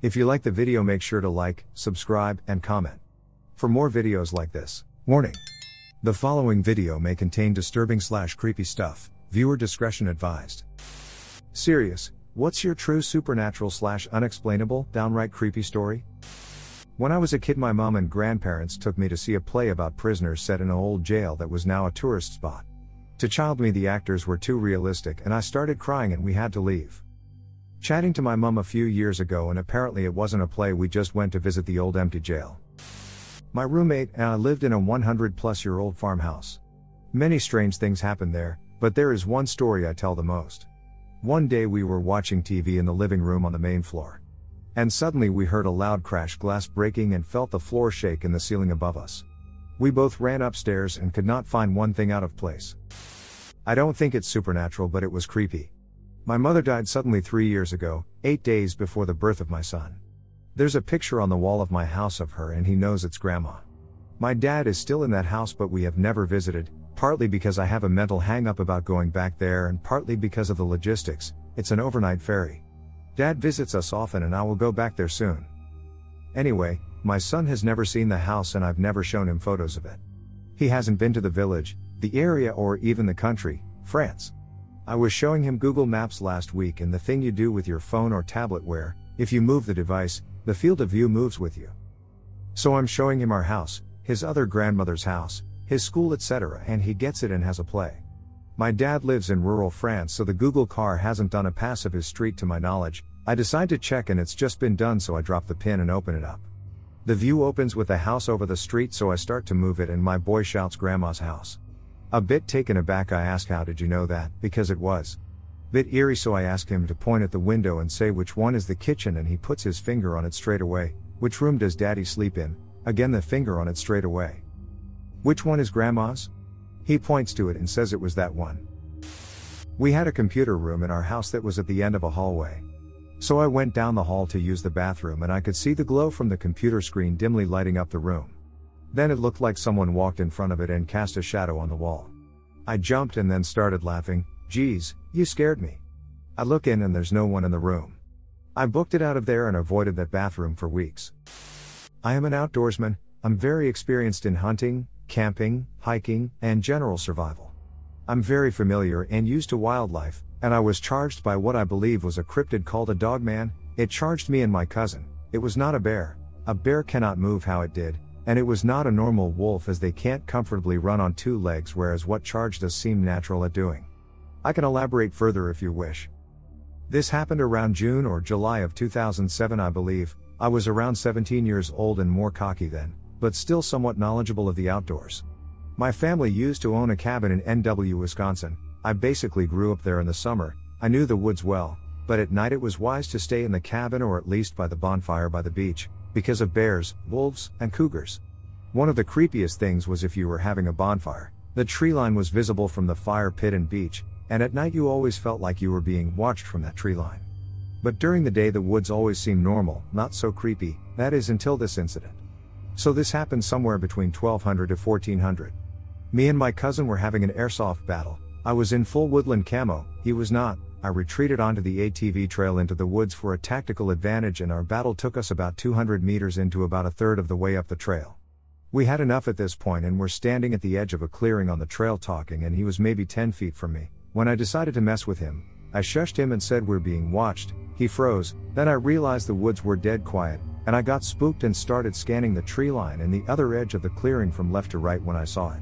If you like the video make sure to like, subscribe, and comment. For more videos like this, warning. The following video may contain disturbing slash creepy stuff, viewer discretion advised. Serious, what's your true supernatural slash unexplainable, downright creepy story? When I was a kid my mom and grandparents took me to see a play about prisoners set in an old jail that was now a tourist spot. To child me the actors were too realistic and I started crying and we had to leave. Chatting to my mum a few years ago, and apparently it wasn't a play, we just went to visit the old empty jail. My roommate and I lived in a 100 plus year old farmhouse. Many strange things happened there, but there is one story I tell the most. One day we were watching TV in the living room on the main floor. And suddenly we heard a loud crash, glass breaking, and felt the floor shake in the ceiling above us. We both ran upstairs and could not find one thing out of place. I don't think it's supernatural, but it was creepy. My mother died suddenly three years ago, eight days before the birth of my son. There's a picture on the wall of my house of her, and he knows it's grandma. My dad is still in that house, but we have never visited, partly because I have a mental hang up about going back there, and partly because of the logistics. It's an overnight ferry. Dad visits us often, and I will go back there soon. Anyway, my son has never seen the house, and I've never shown him photos of it. He hasn't been to the village, the area, or even the country, France. I was showing him Google Maps last week and the thing you do with your phone or tablet where, if you move the device, the field of view moves with you. So I'm showing him our house, his other grandmother's house, his school, etc., and he gets it and has a play. My dad lives in rural France, so the Google car hasn't done a pass of his street to my knowledge. I decide to check and it's just been done, so I drop the pin and open it up. The view opens with a house over the street, so I start to move it, and my boy shouts, Grandma's house. A bit taken aback, I ask, How did you know that? Because it was. Bit eerie, so I ask him to point at the window and say which one is the kitchen, and he puts his finger on it straight away. Which room does daddy sleep in? Again, the finger on it straight away. Which one is grandma's? He points to it and says it was that one. We had a computer room in our house that was at the end of a hallway. So I went down the hall to use the bathroom and I could see the glow from the computer screen dimly lighting up the room. Then it looked like someone walked in front of it and cast a shadow on the wall. I jumped and then started laughing. Geez, you scared me. I look in and there's no one in the room. I booked it out of there and avoided that bathroom for weeks. I am an outdoorsman, I'm very experienced in hunting, camping, hiking, and general survival. I'm very familiar and used to wildlife, and I was charged by what I believe was a cryptid called a dogman. It charged me and my cousin. It was not a bear. A bear cannot move how it did, and it was not a normal wolf as they can't comfortably run on two legs, whereas what charged us seemed natural at doing. I can elaborate further if you wish. This happened around June or July of 2007, I believe. I was around 17 years old and more cocky then, but still somewhat knowledgeable of the outdoors. My family used to own a cabin in NW, Wisconsin. I basically grew up there in the summer. I knew the woods well, but at night it was wise to stay in the cabin or at least by the bonfire by the beach, because of bears, wolves, and cougars. One of the creepiest things was if you were having a bonfire, the tree line was visible from the fire pit and beach, and at night you always felt like you were being watched from that tree line. But during the day the woods always seemed normal, not so creepy, that is until this incident. So this happened somewhere between 1200 to 1400. Me and my cousin were having an airsoft battle. I was in full woodland camo, he was not, I retreated onto the ATV trail into the woods for a tactical advantage, and our battle took us about 200 meters into about a third of the way up the trail. We had enough at this point and were standing at the edge of a clearing on the trail talking, and he was maybe 10 feet from me. When I decided to mess with him, I shushed him and said, We're being watched. He froze, then I realized the woods were dead quiet, and I got spooked and started scanning the tree line and the other edge of the clearing from left to right when I saw it.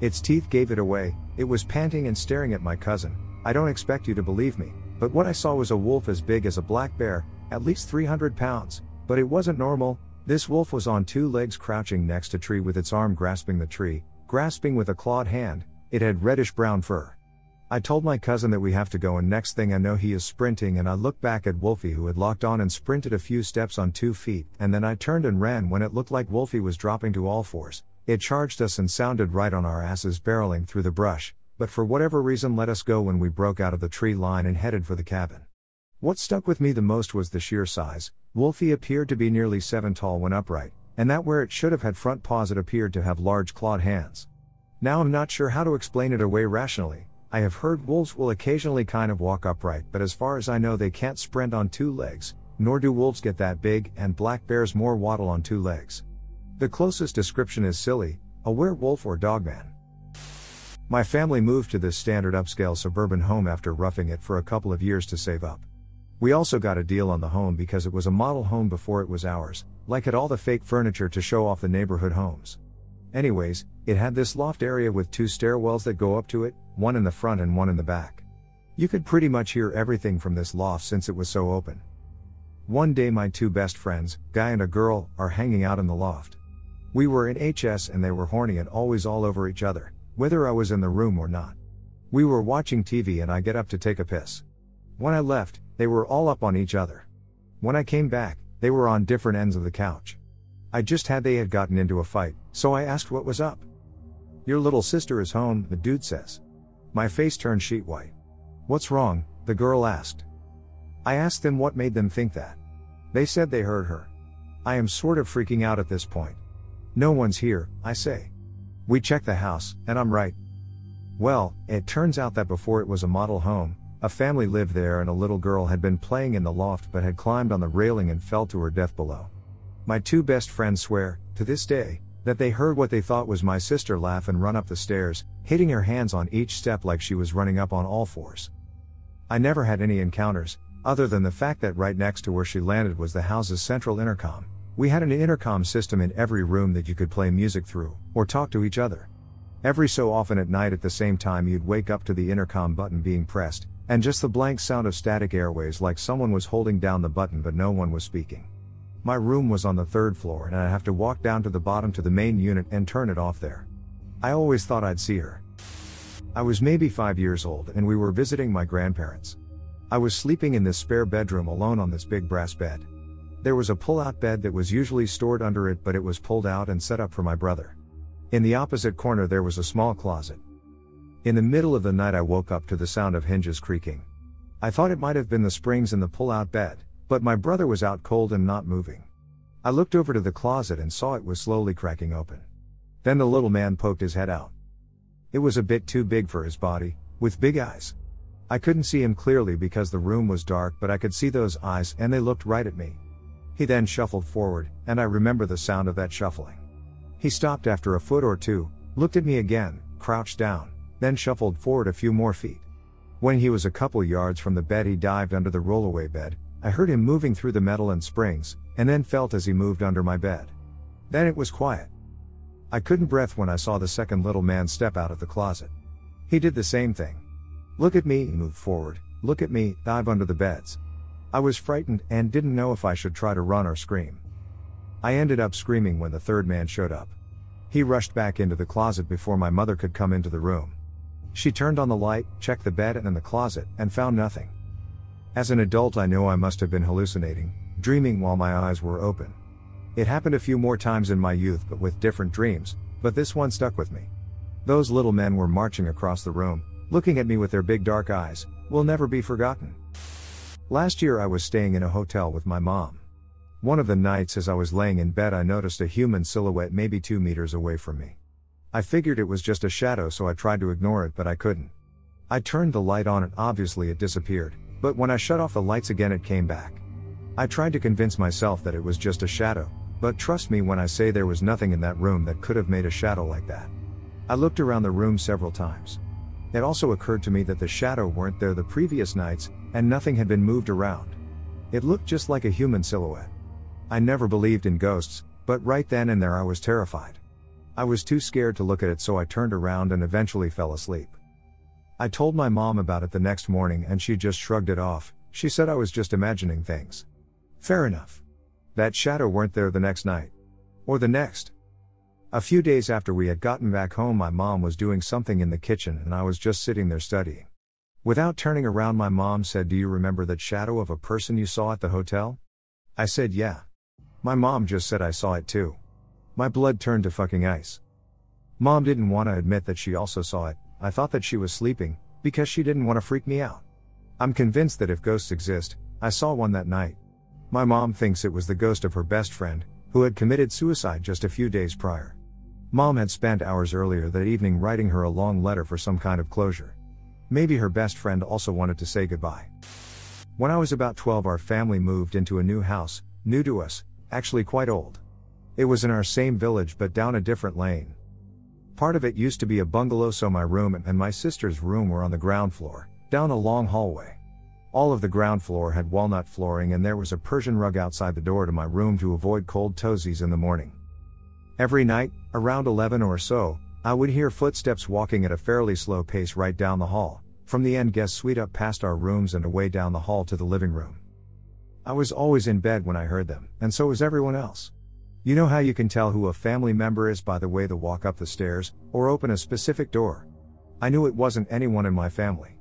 Its teeth gave it away, it was panting and staring at my cousin. I don't expect you to believe me, but what I saw was a wolf as big as a black bear, at least 300 pounds. But it wasn't normal, this wolf was on two legs crouching next to a tree with its arm grasping the tree, grasping with a clawed hand. It had reddish brown fur. I told my cousin that we have to go, and next thing I know, he is sprinting, and I look back at Wolfie, who had locked on and sprinted a few steps on two feet, and then I turned and ran when it looked like Wolfie was dropping to all fours. It charged us and sounded right on our asses, barreling through the brush, but for whatever reason let us go when we broke out of the tree line and headed for the cabin. What stuck with me the most was the sheer size. Wolfie appeared to be nearly seven tall when upright, and that where it should have had front paws, it appeared to have large clawed hands. Now I'm not sure how to explain it away rationally, I have heard wolves will occasionally kind of walk upright, but as far as I know, they can't sprint on two legs, nor do wolves get that big, and black bears more waddle on two legs. The closest description is silly, a werewolf or dogman. My family moved to this standard upscale suburban home after roughing it for a couple of years to save up. We also got a deal on the home because it was a model home before it was ours, like had all the fake furniture to show off the neighborhood homes. Anyways, it had this loft area with two stairwells that go up to it, one in the front and one in the back. You could pretty much hear everything from this loft since it was so open. One day, my two best friends, guy and a girl, are hanging out in the loft. We were in HS and they were horny and always all over each other, whether I was in the room or not. We were watching TV and I get up to take a piss. When I left, they were all up on each other. When I came back, they were on different ends of the couch. I just had they had gotten into a fight, so I asked what was up. Your little sister is home, the dude says. My face turned sheet white. What's wrong? the girl asked. I asked them what made them think that. They said they heard her. I am sort of freaking out at this point. No one's here, I say. We check the house, and I'm right. Well, it turns out that before it was a model home, a family lived there and a little girl had been playing in the loft but had climbed on the railing and fell to her death below. My two best friends swear, to this day, that they heard what they thought was my sister laugh and run up the stairs, hitting her hands on each step like she was running up on all fours. I never had any encounters, other than the fact that right next to where she landed was the house's central intercom. We had an intercom system in every room that you could play music through, or talk to each other. Every so often at night at the same time you'd wake up to the intercom button being pressed, and just the blank sound of static airways like someone was holding down the button but no one was speaking. My room was on the third floor and I'd have to walk down to the bottom to the main unit and turn it off there. I always thought I'd see her. I was maybe five years old and we were visiting my grandparents. I was sleeping in this spare bedroom alone on this big brass bed. There was a pull out bed that was usually stored under it, but it was pulled out and set up for my brother. In the opposite corner, there was a small closet. In the middle of the night, I woke up to the sound of hinges creaking. I thought it might have been the springs in the pull out bed. But my brother was out cold and not moving. I looked over to the closet and saw it was slowly cracking open. Then the little man poked his head out. It was a bit too big for his body, with big eyes. I couldn't see him clearly because the room was dark, but I could see those eyes and they looked right at me. He then shuffled forward, and I remember the sound of that shuffling. He stopped after a foot or two, looked at me again, crouched down, then shuffled forward a few more feet. When he was a couple yards from the bed, he dived under the rollaway bed, I heard him moving through the metal and springs, and then felt as he moved under my bed. Then it was quiet. I couldn't breath when I saw the second little man step out of the closet. He did the same thing. Look at me, he moved forward, look at me, dive under the beds. I was frightened and didn't know if I should try to run or scream. I ended up screaming when the third man showed up. He rushed back into the closet before my mother could come into the room. She turned on the light, checked the bed and then the closet, and found nothing. As an adult, I know I must have been hallucinating, dreaming while my eyes were open. It happened a few more times in my youth, but with different dreams, but this one stuck with me. Those little men were marching across the room, looking at me with their big dark eyes, will never be forgotten. Last year, I was staying in a hotel with my mom. One of the nights, as I was laying in bed, I noticed a human silhouette maybe two meters away from me. I figured it was just a shadow, so I tried to ignore it, but I couldn't. I turned the light on and obviously it disappeared. But when I shut off the lights again, it came back. I tried to convince myself that it was just a shadow, but trust me when I say there was nothing in that room that could have made a shadow like that. I looked around the room several times. It also occurred to me that the shadow weren't there the previous nights, and nothing had been moved around. It looked just like a human silhouette. I never believed in ghosts, but right then and there I was terrified. I was too scared to look at it, so I turned around and eventually fell asleep. I told my mom about it the next morning and she just shrugged it off. She said I was just imagining things. Fair enough. That shadow weren't there the next night. Or the next. A few days after we had gotten back home, my mom was doing something in the kitchen and I was just sitting there studying. Without turning around, my mom said, Do you remember that shadow of a person you saw at the hotel? I said, Yeah. My mom just said I saw it too. My blood turned to fucking ice. Mom didn't want to admit that she also saw it, I thought that she was sleeping, because she didn't want to freak me out. I'm convinced that if ghosts exist, I saw one that night. My mom thinks it was the ghost of her best friend, who had committed suicide just a few days prior. Mom had spent hours earlier that evening writing her a long letter for some kind of closure. Maybe her best friend also wanted to say goodbye. When I was about 12, our family moved into a new house, new to us, actually quite old. It was in our same village but down a different lane. Part of it used to be a bungalow, so my room and my sister's room were on the ground floor, down a long hallway. All of the ground floor had walnut flooring, and there was a Persian rug outside the door to my room to avoid cold toesies in the morning. Every night, around 11 or so, I would hear footsteps walking at a fairly slow pace right down the hall, from the end guest suite up past our rooms and away down the hall to the living room. I was always in bed when I heard them, and so was everyone else. You know how you can tell who a family member is by the way they walk up the stairs, or open a specific door? I knew it wasn't anyone in my family.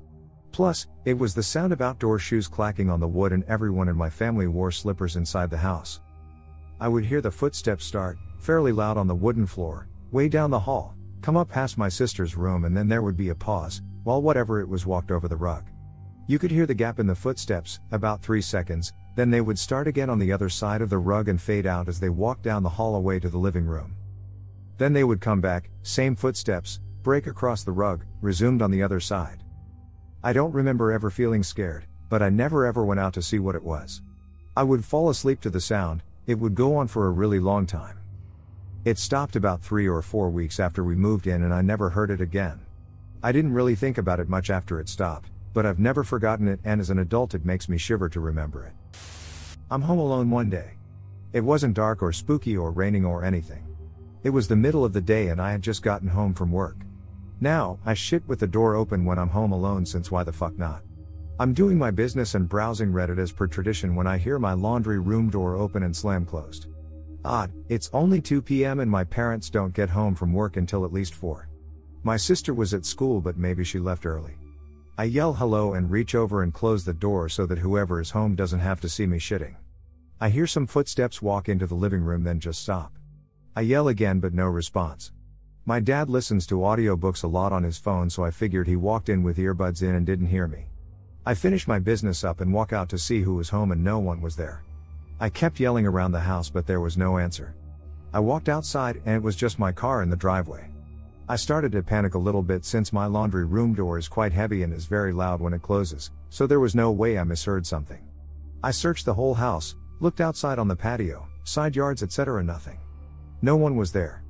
Plus, it was the sound of outdoor shoes clacking on the wood, and everyone in my family wore slippers inside the house. I would hear the footsteps start, fairly loud on the wooden floor, way down the hall, come up past my sister's room, and then there would be a pause, while whatever it was walked over the rug. You could hear the gap in the footsteps, about three seconds, then they would start again on the other side of the rug and fade out as they walked down the hall away to the living room. Then they would come back, same footsteps, break across the rug, resumed on the other side. I don't remember ever feeling scared, but I never ever went out to see what it was. I would fall asleep to the sound, it would go on for a really long time. It stopped about three or four weeks after we moved in and I never heard it again. I didn't really think about it much after it stopped, but I've never forgotten it and as an adult it makes me shiver to remember it. I'm home alone one day. It wasn't dark or spooky or raining or anything. It was the middle of the day and I had just gotten home from work. Now, I shit with the door open when I'm home alone since why the fuck not? I'm doing my business and browsing Reddit as per tradition when I hear my laundry room door open and slam closed. Odd, it's only 2 p.m. and my parents don't get home from work until at least 4. My sister was at school but maybe she left early. I yell hello and reach over and close the door so that whoever is home doesn't have to see me shitting. I hear some footsteps walk into the living room then just stop. I yell again but no response. My dad listens to audiobooks a lot on his phone, so I figured he walked in with earbuds in and didn't hear me. I finish my business up and walk out to see who was home, and no one was there. I kept yelling around the house, but there was no answer. I walked outside, and it was just my car in the driveway. I started to panic a little bit since my laundry room door is quite heavy and is very loud when it closes, so there was no way I misheard something. I searched the whole house, looked outside on the patio, side yards, etc., nothing. No one was there.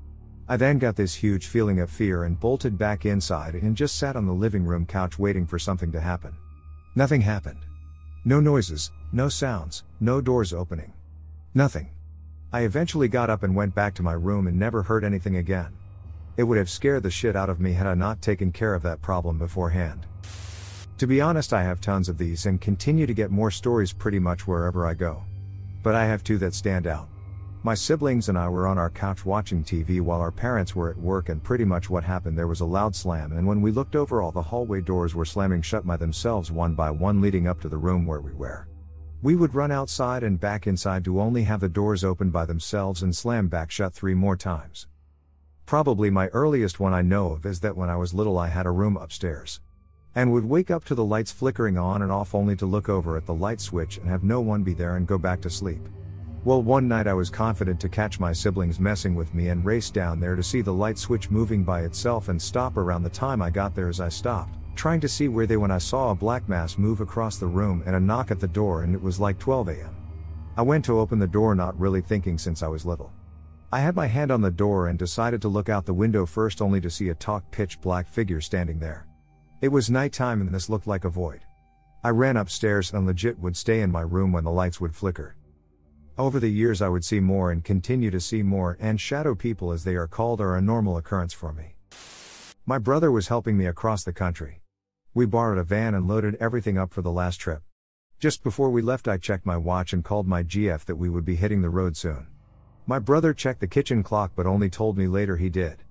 I then got this huge feeling of fear and bolted back inside and just sat on the living room couch waiting for something to happen. Nothing happened. No noises, no sounds, no doors opening. Nothing. I eventually got up and went back to my room and never heard anything again. It would have scared the shit out of me had I not taken care of that problem beforehand. To be honest, I have tons of these and continue to get more stories pretty much wherever I go. But I have two that stand out. My siblings and I were on our couch watching TV while our parents were at work, and pretty much what happened there was a loud slam. And when we looked over, all the hallway doors were slamming shut by themselves one by one, leading up to the room where we were. We would run outside and back inside to only have the doors open by themselves and slam back shut three more times. Probably my earliest one I know of is that when I was little, I had a room upstairs. And would wake up to the lights flickering on and off only to look over at the light switch and have no one be there and go back to sleep. Well, one night I was confident to catch my siblings messing with me and race down there to see the light switch moving by itself and stop around the time I got there as I stopped, trying to see where they when I saw a black mass move across the room and a knock at the door and it was like 12 a.m. I went to open the door not really thinking since I was little. I had my hand on the door and decided to look out the window first only to see a talk pitch black figure standing there. It was nighttime and this looked like a void. I ran upstairs and legit would stay in my room when the lights would flicker. Over the years, I would see more and continue to see more, and shadow people, as they are called, are a normal occurrence for me. My brother was helping me across the country. We borrowed a van and loaded everything up for the last trip. Just before we left, I checked my watch and called my GF that we would be hitting the road soon. My brother checked the kitchen clock but only told me later he did.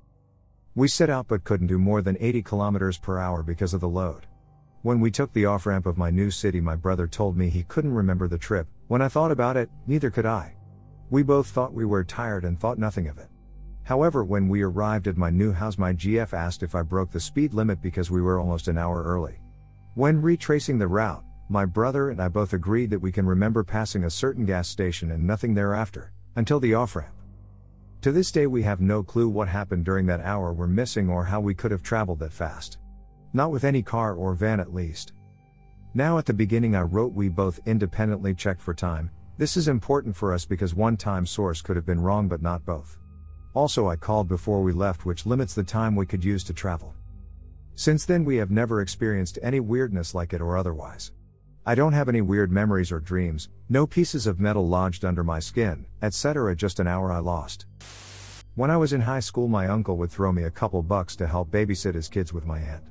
We set out but couldn't do more than 80 kilometers per hour because of the load. When we took the off ramp of my new city, my brother told me he couldn't remember the trip. When I thought about it, neither could I. We both thought we were tired and thought nothing of it. However, when we arrived at my new house, my GF asked if I broke the speed limit because we were almost an hour early. When retracing the route, my brother and I both agreed that we can remember passing a certain gas station and nothing thereafter, until the off ramp. To this day, we have no clue what happened during that hour we're missing or how we could have traveled that fast. Not with any car or van at least. Now, at the beginning, I wrote we both independently checked for time. This is important for us because one time source could have been wrong, but not both. Also, I called before we left, which limits the time we could use to travel. Since then, we have never experienced any weirdness like it or otherwise. I don't have any weird memories or dreams, no pieces of metal lodged under my skin, etc. Just an hour I lost. When I was in high school, my uncle would throw me a couple bucks to help babysit his kids with my aunt.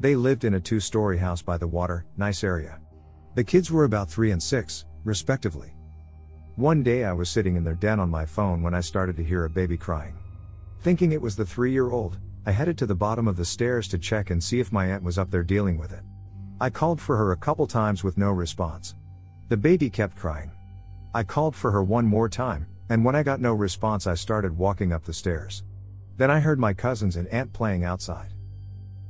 They lived in a two story house by the water, nice area. The kids were about three and six, respectively. One day I was sitting in their den on my phone when I started to hear a baby crying. Thinking it was the three year old, I headed to the bottom of the stairs to check and see if my aunt was up there dealing with it. I called for her a couple times with no response. The baby kept crying. I called for her one more time, and when I got no response, I started walking up the stairs. Then I heard my cousins and aunt playing outside.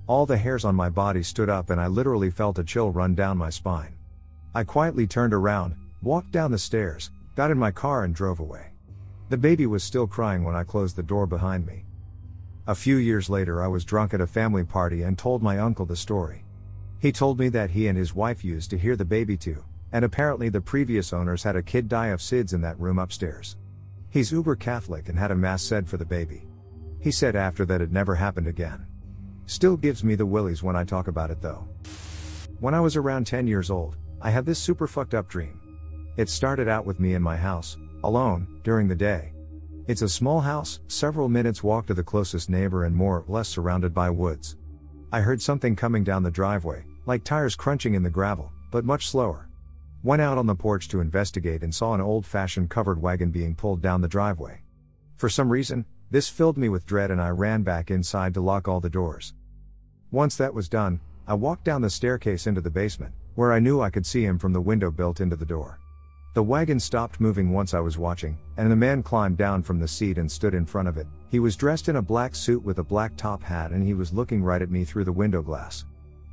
All the hairs on my body stood up, and I literally felt a chill run down my spine. I quietly turned around, walked down the stairs, got in my car, and drove away. The baby was still crying when I closed the door behind me. A few years later, I was drunk at a family party and told my uncle the story. He told me that he and his wife used to hear the baby too, and apparently the previous owners had a kid die of SIDS in that room upstairs. He's uber Catholic and had a mass said for the baby. He said after that it never happened again. Still gives me the willies when I talk about it though. When I was around 10 years old, I had this super fucked up dream. It started out with me in my house, alone, during the day. It's a small house, several minutes walk to the closest neighbor and more or less surrounded by woods. I heard something coming down the driveway, like tires crunching in the gravel, but much slower. Went out on the porch to investigate and saw an old fashioned covered wagon being pulled down the driveway. For some reason, this filled me with dread and I ran back inside to lock all the doors. Once that was done, I walked down the staircase into the basement, where I knew I could see him from the window built into the door. The wagon stopped moving once I was watching, and the man climbed down from the seat and stood in front of it. He was dressed in a black suit with a black top hat and he was looking right at me through the window glass.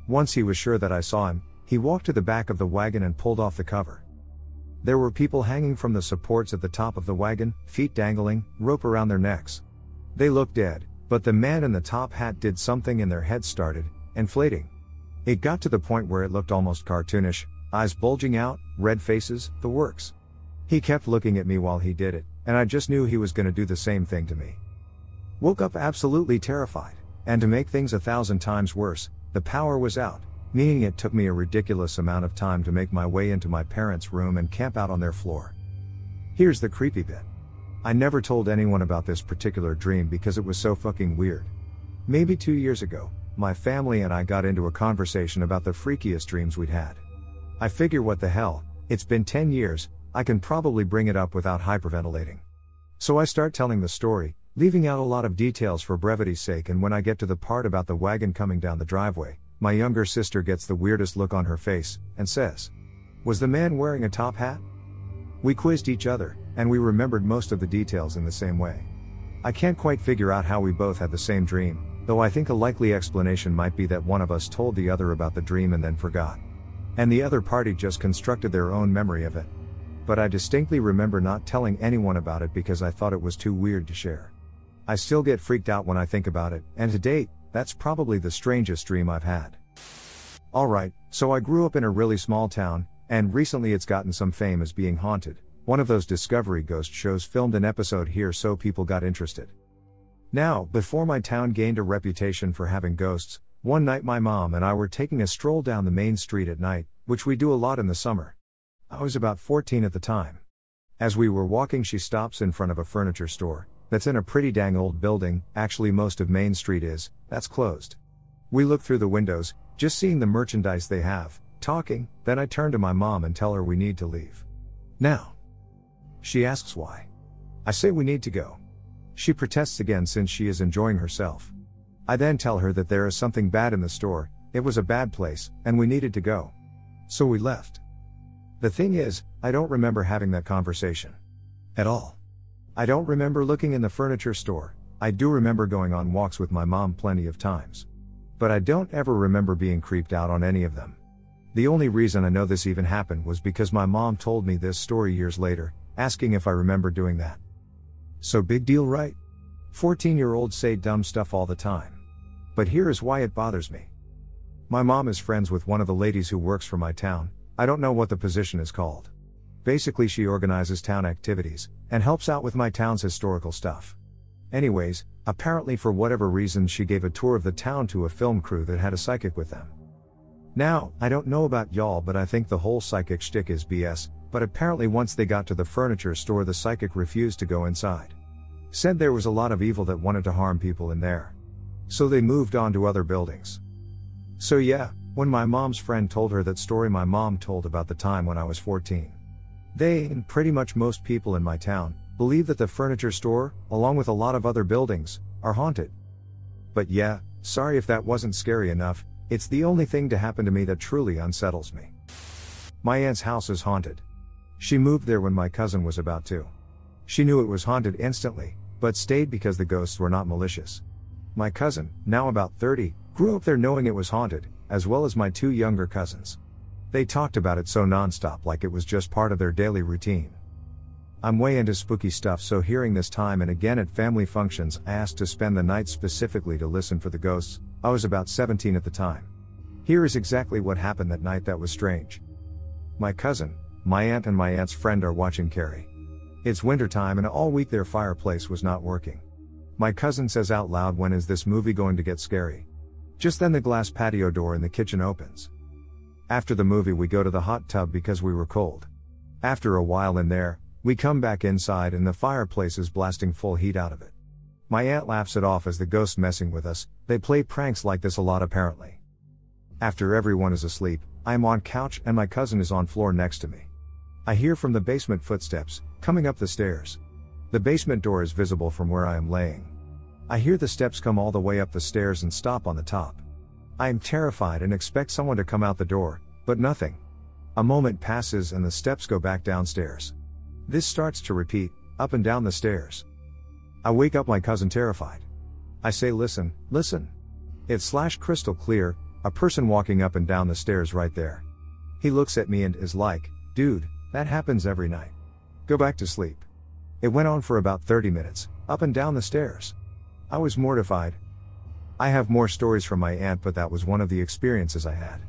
Once he was sure that I saw him, he walked to the back of the wagon and pulled off the cover. There were people hanging from the supports at the top of the wagon, feet dangling, rope around their necks. They looked dead, but the man in the top hat did something and their heads started inflating. It got to the point where it looked almost cartoonish, eyes bulging out, red faces, the works. He kept looking at me while he did it, and I just knew he was going to do the same thing to me. Woke up absolutely terrified, and to make things a thousand times worse, the power was out, meaning it took me a ridiculous amount of time to make my way into my parents' room and camp out on their floor. Here's the creepy bit. I never told anyone about this particular dream because it was so fucking weird. Maybe two years ago, my family and I got into a conversation about the freakiest dreams we'd had. I figure what the hell, it's been 10 years, I can probably bring it up without hyperventilating. So I start telling the story, Leaving out a lot of details for brevity's sake, and when I get to the part about the wagon coming down the driveway, my younger sister gets the weirdest look on her face and says, Was the man wearing a top hat? We quizzed each other, and we remembered most of the details in the same way. I can't quite figure out how we both had the same dream, though I think a likely explanation might be that one of us told the other about the dream and then forgot. And the other party just constructed their own memory of it. But I distinctly remember not telling anyone about it because I thought it was too weird to share. I still get freaked out when I think about it, and to date, that's probably the strangest dream I've had. Alright, so I grew up in a really small town, and recently it's gotten some fame as being haunted. One of those Discovery Ghost shows filmed an episode here so people got interested. Now, before my town gained a reputation for having ghosts, one night my mom and I were taking a stroll down the main street at night, which we do a lot in the summer. I was about 14 at the time. As we were walking, she stops in front of a furniture store, that's in a pretty dang old building, actually, most of Main Street is, that's closed. We look through the windows, just seeing the merchandise they have, talking, then I turn to my mom and tell her we need to leave. Now. She asks why. I say we need to go. She protests again since she is enjoying herself. I then tell her that there is something bad in the store, it was a bad place, and we needed to go. So we left. The thing is, I don't remember having that conversation. At all. I don't remember looking in the furniture store, I do remember going on walks with my mom plenty of times. But I don't ever remember being creeped out on any of them. The only reason I know this even happened was because my mom told me this story years later, asking if I remember doing that. So big deal, right? 14 year olds say dumb stuff all the time. But here is why it bothers me. My mom is friends with one of the ladies who works for my town, I don't know what the position is called. Basically, she organizes town activities and helps out with my town's historical stuff. Anyways, apparently, for whatever reason, she gave a tour of the town to a film crew that had a psychic with them. Now, I don't know about y'all, but I think the whole psychic shtick is BS, but apparently, once they got to the furniture store, the psychic refused to go inside. Said there was a lot of evil that wanted to harm people in there. So they moved on to other buildings. So, yeah, when my mom's friend told her that story my mom told about the time when I was 14. They, and pretty much most people in my town, believe that the furniture store, along with a lot of other buildings, are haunted. But yeah, sorry if that wasn't scary enough, it's the only thing to happen to me that truly unsettles me. My aunt's house is haunted. She moved there when my cousin was about two. She knew it was haunted instantly, but stayed because the ghosts were not malicious. My cousin, now about 30, grew up there knowing it was haunted, as well as my two younger cousins. They talked about it so nonstop like it was just part of their daily routine. I'm way into spooky stuff, so hearing this time and again at family functions, I asked to spend the night specifically to listen for the ghosts. I was about 17 at the time. Here is exactly what happened that night that was strange. My cousin, my aunt, and my aunt's friend are watching Carrie. It's wintertime, and all week their fireplace was not working. My cousin says out loud, When is this movie going to get scary? Just then the glass patio door in the kitchen opens. After the movie, we go to the hot tub because we were cold. After a while in there, we come back inside and the fireplace is blasting full heat out of it. My aunt laughs it off as the ghost messing with us, they play pranks like this a lot apparently. After everyone is asleep, I am on couch and my cousin is on floor next to me. I hear from the basement footsteps, coming up the stairs. The basement door is visible from where I am laying. I hear the steps come all the way up the stairs and stop on the top. I am terrified and expect someone to come out the door, but nothing. A moment passes and the steps go back downstairs. This starts to repeat, up and down the stairs. I wake up my cousin terrified. I say, listen, listen. It's slash crystal clear, a person walking up and down the stairs right there. He looks at me and is like, dude, that happens every night. Go back to sleep. It went on for about 30 minutes, up and down the stairs. I was mortified. I have more stories from my aunt, but that was one of the experiences I had.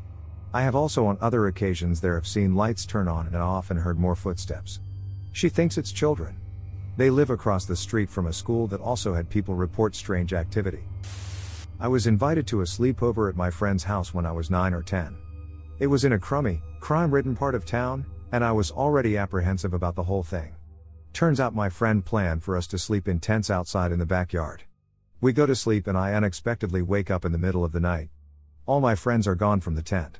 I have also on other occasions there have seen lights turn on and off and heard more footsteps. She thinks it's children. They live across the street from a school that also had people report strange activity. I was invited to a sleepover at my friend's house when I was 9 or 10. It was in a crummy, crime ridden part of town, and I was already apprehensive about the whole thing. Turns out my friend planned for us to sleep in tents outside in the backyard. We go to sleep and I unexpectedly wake up in the middle of the night. All my friends are gone from the tent.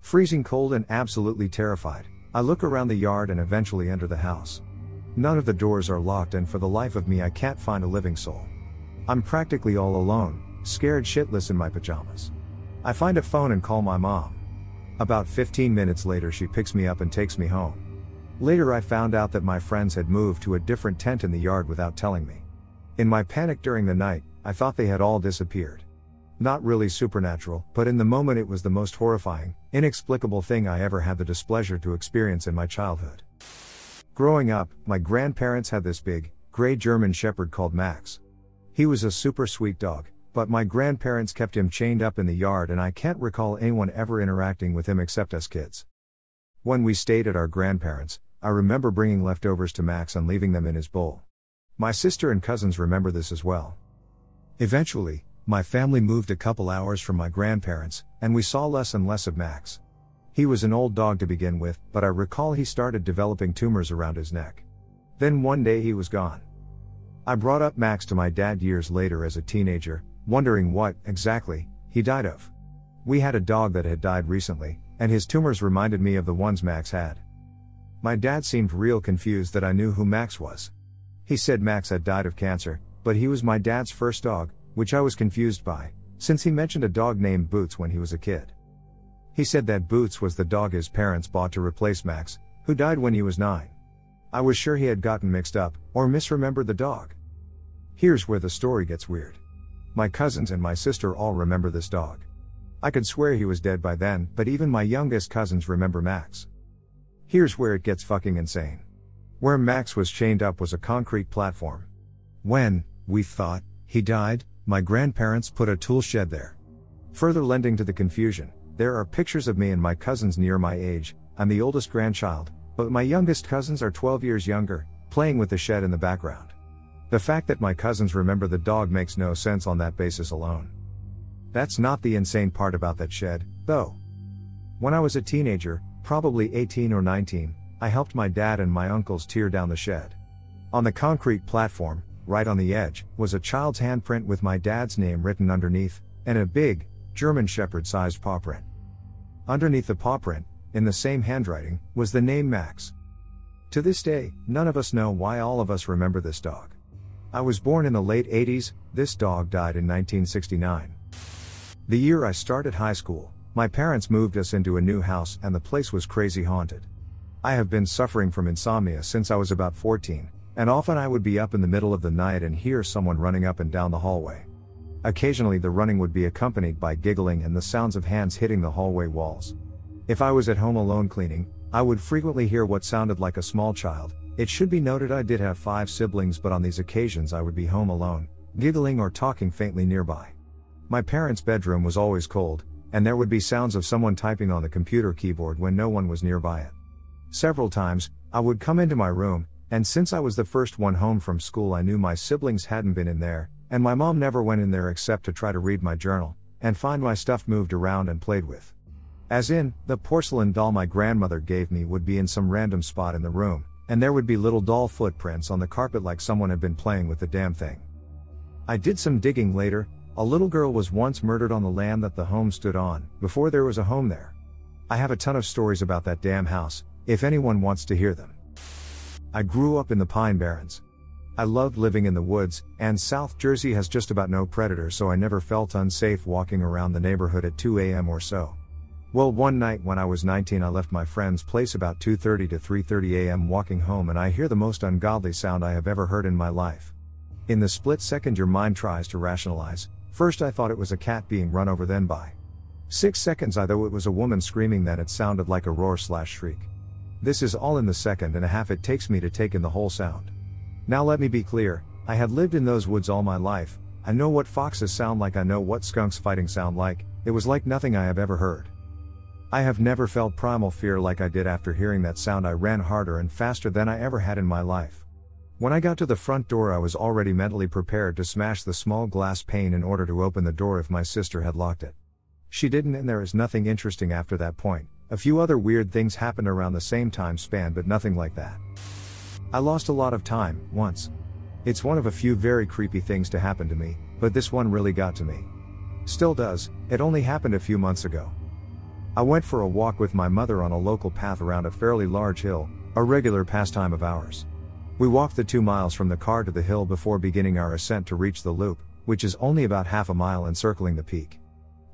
Freezing cold and absolutely terrified, I look around the yard and eventually enter the house. None of the doors are locked and for the life of me I can't find a living soul. I'm practically all alone, scared shitless in my pajamas. I find a phone and call my mom. About 15 minutes later she picks me up and takes me home. Later I found out that my friends had moved to a different tent in the yard without telling me. In my panic during the night, I thought they had all disappeared. Not really supernatural, but in the moment it was the most horrifying, inexplicable thing I ever had the displeasure to experience in my childhood. Growing up, my grandparents had this big, gray German shepherd called Max. He was a super sweet dog, but my grandparents kept him chained up in the yard and I can't recall anyone ever interacting with him except us kids. When we stayed at our grandparents', I remember bringing leftovers to Max and leaving them in his bowl. My sister and cousins remember this as well. Eventually, my family moved a couple hours from my grandparents, and we saw less and less of Max. He was an old dog to begin with, but I recall he started developing tumors around his neck. Then one day he was gone. I brought up Max to my dad years later as a teenager, wondering what, exactly, he died of. We had a dog that had died recently, and his tumors reminded me of the ones Max had. My dad seemed real confused that I knew who Max was. He said Max had died of cancer, but he was my dad's first dog, which I was confused by, since he mentioned a dog named Boots when he was a kid. He said that Boots was the dog his parents bought to replace Max, who died when he was nine. I was sure he had gotten mixed up, or misremembered the dog. Here's where the story gets weird. My cousins and my sister all remember this dog. I could swear he was dead by then, but even my youngest cousins remember Max. Here's where it gets fucking insane. Where Max was chained up was a concrete platform. When, we thought, he died, my grandparents put a tool shed there. Further lending to the confusion, there are pictures of me and my cousins near my age, I'm the oldest grandchild, but my youngest cousins are 12 years younger, playing with the shed in the background. The fact that my cousins remember the dog makes no sense on that basis alone. That's not the insane part about that shed, though. When I was a teenager, probably 18 or 19, I helped my dad and my uncles tear down the shed. On the concrete platform, right on the edge, was a child's handprint with my dad's name written underneath, and a big, German Shepherd sized paw print. Underneath the paw print, in the same handwriting, was the name Max. To this day, none of us know why all of us remember this dog. I was born in the late 80s, this dog died in 1969. The year I started high school, my parents moved us into a new house and the place was crazy haunted. I have been suffering from insomnia since I was about 14, and often I would be up in the middle of the night and hear someone running up and down the hallway. Occasionally, the running would be accompanied by giggling and the sounds of hands hitting the hallway walls. If I was at home alone cleaning, I would frequently hear what sounded like a small child. It should be noted I did have five siblings, but on these occasions I would be home alone, giggling or talking faintly nearby. My parents' bedroom was always cold, and there would be sounds of someone typing on the computer keyboard when no one was nearby it. Several times, I would come into my room, and since I was the first one home from school, I knew my siblings hadn't been in there, and my mom never went in there except to try to read my journal, and find my stuff moved around and played with. As in, the porcelain doll my grandmother gave me would be in some random spot in the room, and there would be little doll footprints on the carpet like someone had been playing with the damn thing. I did some digging later, a little girl was once murdered on the land that the home stood on, before there was a home there. I have a ton of stories about that damn house, if anyone wants to hear them. I grew up in the Pine Barrens. I loved living in the woods, and South Jersey has just about no predators, so I never felt unsafe walking around the neighborhood at 2 a.m. or so. Well, one night when I was 19, I left my friend's place about 2:30 to 3:30 a.m. walking home and I hear the most ungodly sound I have ever heard in my life. In the split second your mind tries to rationalize. First I thought it was a cat being run over then by 6 seconds I thought it was a woman screaming then it sounded like a roar slash shriek. This is all in the second and a half it takes me to take in the whole sound. Now let me be clear, I have lived in those woods all my life, I know what foxes sound like, I know what skunks fighting sound like, it was like nothing I have ever heard. I have never felt primal fear like I did after hearing that sound. I ran harder and faster than I ever had in my life. When I got to the front door, I was already mentally prepared to smash the small glass pane in order to open the door if my sister had locked it. She didn't, and there is nothing interesting after that point. A few other weird things happened around the same time span, but nothing like that. I lost a lot of time, once. It's one of a few very creepy things to happen to me, but this one really got to me. Still does, it only happened a few months ago. I went for a walk with my mother on a local path around a fairly large hill, a regular pastime of ours. We walked the two miles from the car to the hill before beginning our ascent to reach the loop, which is only about half a mile encircling the peak.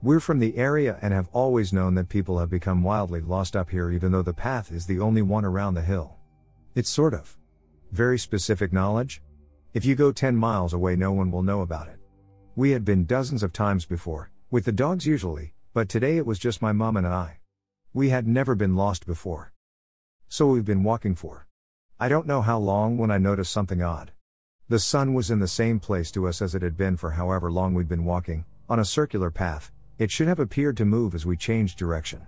We're from the area and have always known that people have become wildly lost up here, even though the path is the only one around the hill. It's sort of very specific knowledge. If you go 10 miles away, no one will know about it. We had been dozens of times before, with the dogs usually, but today it was just my mom and I. We had never been lost before. So we've been walking for. I don't know how long when I noticed something odd. The sun was in the same place to us as it had been for however long we'd been walking, on a circular path, it should have appeared to move as we changed direction.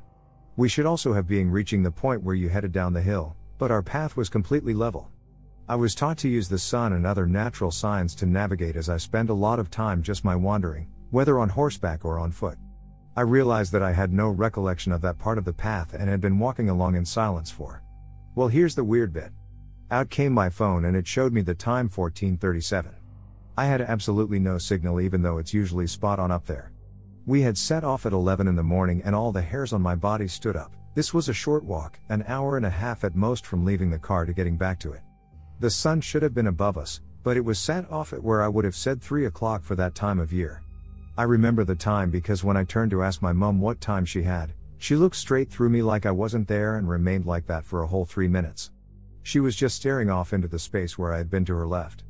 We should also have been reaching the point where you headed down the hill, but our path was completely level. I was taught to use the sun and other natural signs to navigate as I spend a lot of time just my wandering, whether on horseback or on foot. I realized that I had no recollection of that part of the path and had been walking along in silence for. Well, here's the weird bit. Out came my phone and it showed me the time 1437. I had absolutely no signal even though it's usually spot on up there. We had set off at 11 in the morning and all the hairs on my body stood up. This was a short walk, an hour and a half at most from leaving the car to getting back to it. The sun should have been above us, but it was set off at where I would have said 3 o'clock for that time of year. I remember the time because when I turned to ask my mum what time she had, she looked straight through me like I wasn't there and remained like that for a whole three minutes. She was just staring off into the space where I had been to her left.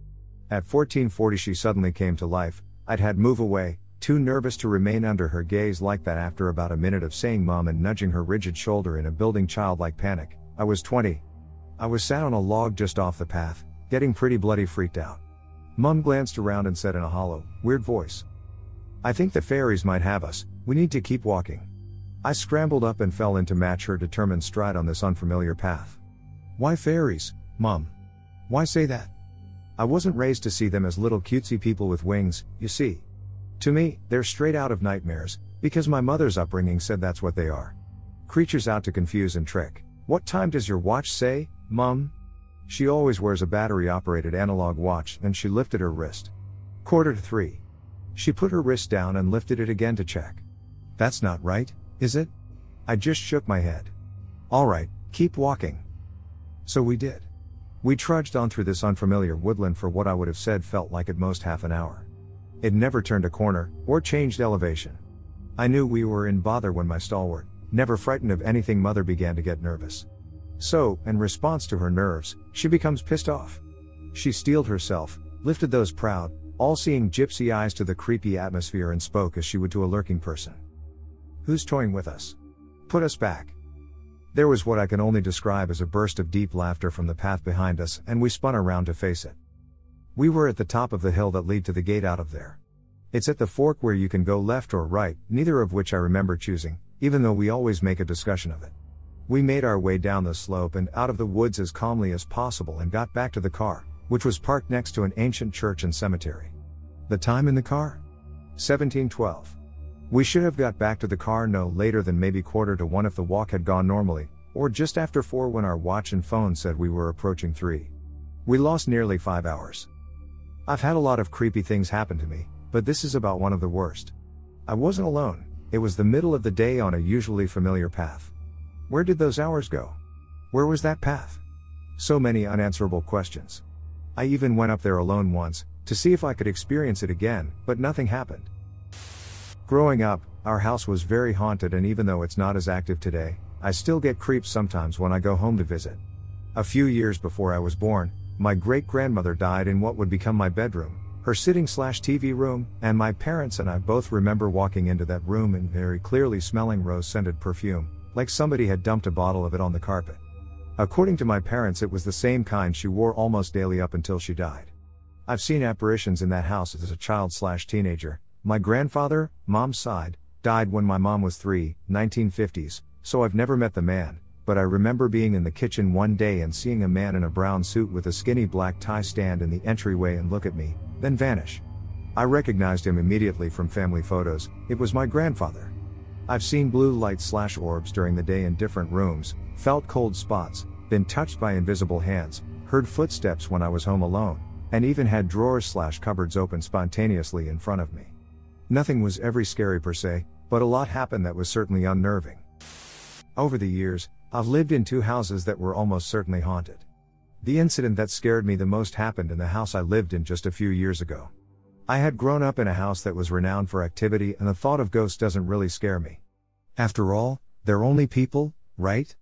At 1440 she suddenly came to life, I'd had move away, too nervous to remain under her gaze like that after about a minute of saying mum and nudging her rigid shoulder in a building childlike panic. I was 20. I was sat on a log just off the path, getting pretty bloody freaked out. Mum glanced around and said in a hollow, weird voice. I think the fairies might have us, we need to keep walking. I scrambled up and fell in to match her determined stride on this unfamiliar path. Why fairies, Mum? Why say that? I wasn't raised to see them as little cutesy people with wings, you see. To me, they're straight out of nightmares, because my mother's upbringing said that's what they are. Creatures out to confuse and trick. What time does your watch say, Mum? She always wears a battery operated analog watch, and she lifted her wrist. Quarter to three. She put her wrist down and lifted it again to check. That's not right, is it? I just shook my head. Alright, keep walking. So we did. We trudged on through this unfamiliar woodland for what I would have said felt like at most half an hour. It never turned a corner, or changed elevation. I knew we were in bother when my stalwart, never frightened of anything mother began to get nervous. So, in response to her nerves, she becomes pissed off. She steeled herself, lifted those proud, all seeing gypsy eyes to the creepy atmosphere and spoke as she would to a lurking person. Who's toying with us? Put us back. There was what I can only describe as a burst of deep laughter from the path behind us, and we spun around to face it. We were at the top of the hill that lead to the gate out of there. It's at the fork where you can go left or right, neither of which I remember choosing, even though we always make a discussion of it. We made our way down the slope and out of the woods as calmly as possible and got back to the car, which was parked next to an ancient church and cemetery. The time in the car? 1712. We should have got back to the car no later than maybe quarter to one if the walk had gone normally, or just after four when our watch and phone said we were approaching three. We lost nearly five hours. I've had a lot of creepy things happen to me, but this is about one of the worst. I wasn't alone, it was the middle of the day on a usually familiar path. Where did those hours go? Where was that path? So many unanswerable questions. I even went up there alone once, to see if I could experience it again, but nothing happened. Growing up, our house was very haunted, and even though it's not as active today, I still get creeps sometimes when I go home to visit. A few years before I was born, my great grandmother died in what would become my bedroom, her sitting slash TV room, and my parents and I both remember walking into that room and very clearly smelling rose scented perfume, like somebody had dumped a bottle of it on the carpet. According to my parents, it was the same kind she wore almost daily up until she died. I've seen apparitions in that house as a child slash teenager. My grandfather, mom's side, died when my mom was three, 1950s, so I've never met the man, but I remember being in the kitchen one day and seeing a man in a brown suit with a skinny black tie stand in the entryway and look at me, then vanish. I recognized him immediately from family photos, it was my grandfather. I've seen blue light slash orbs during the day in different rooms, felt cold spots, been touched by invisible hands, heard footsteps when I was home alone, and even had drawers slash cupboards open spontaneously in front of me. Nothing was ever scary per se, but a lot happened that was certainly unnerving. Over the years, I've lived in two houses that were almost certainly haunted. The incident that scared me the most happened in the house I lived in just a few years ago. I had grown up in a house that was renowned for activity and the thought of ghosts doesn't really scare me. After all, they're only people, right?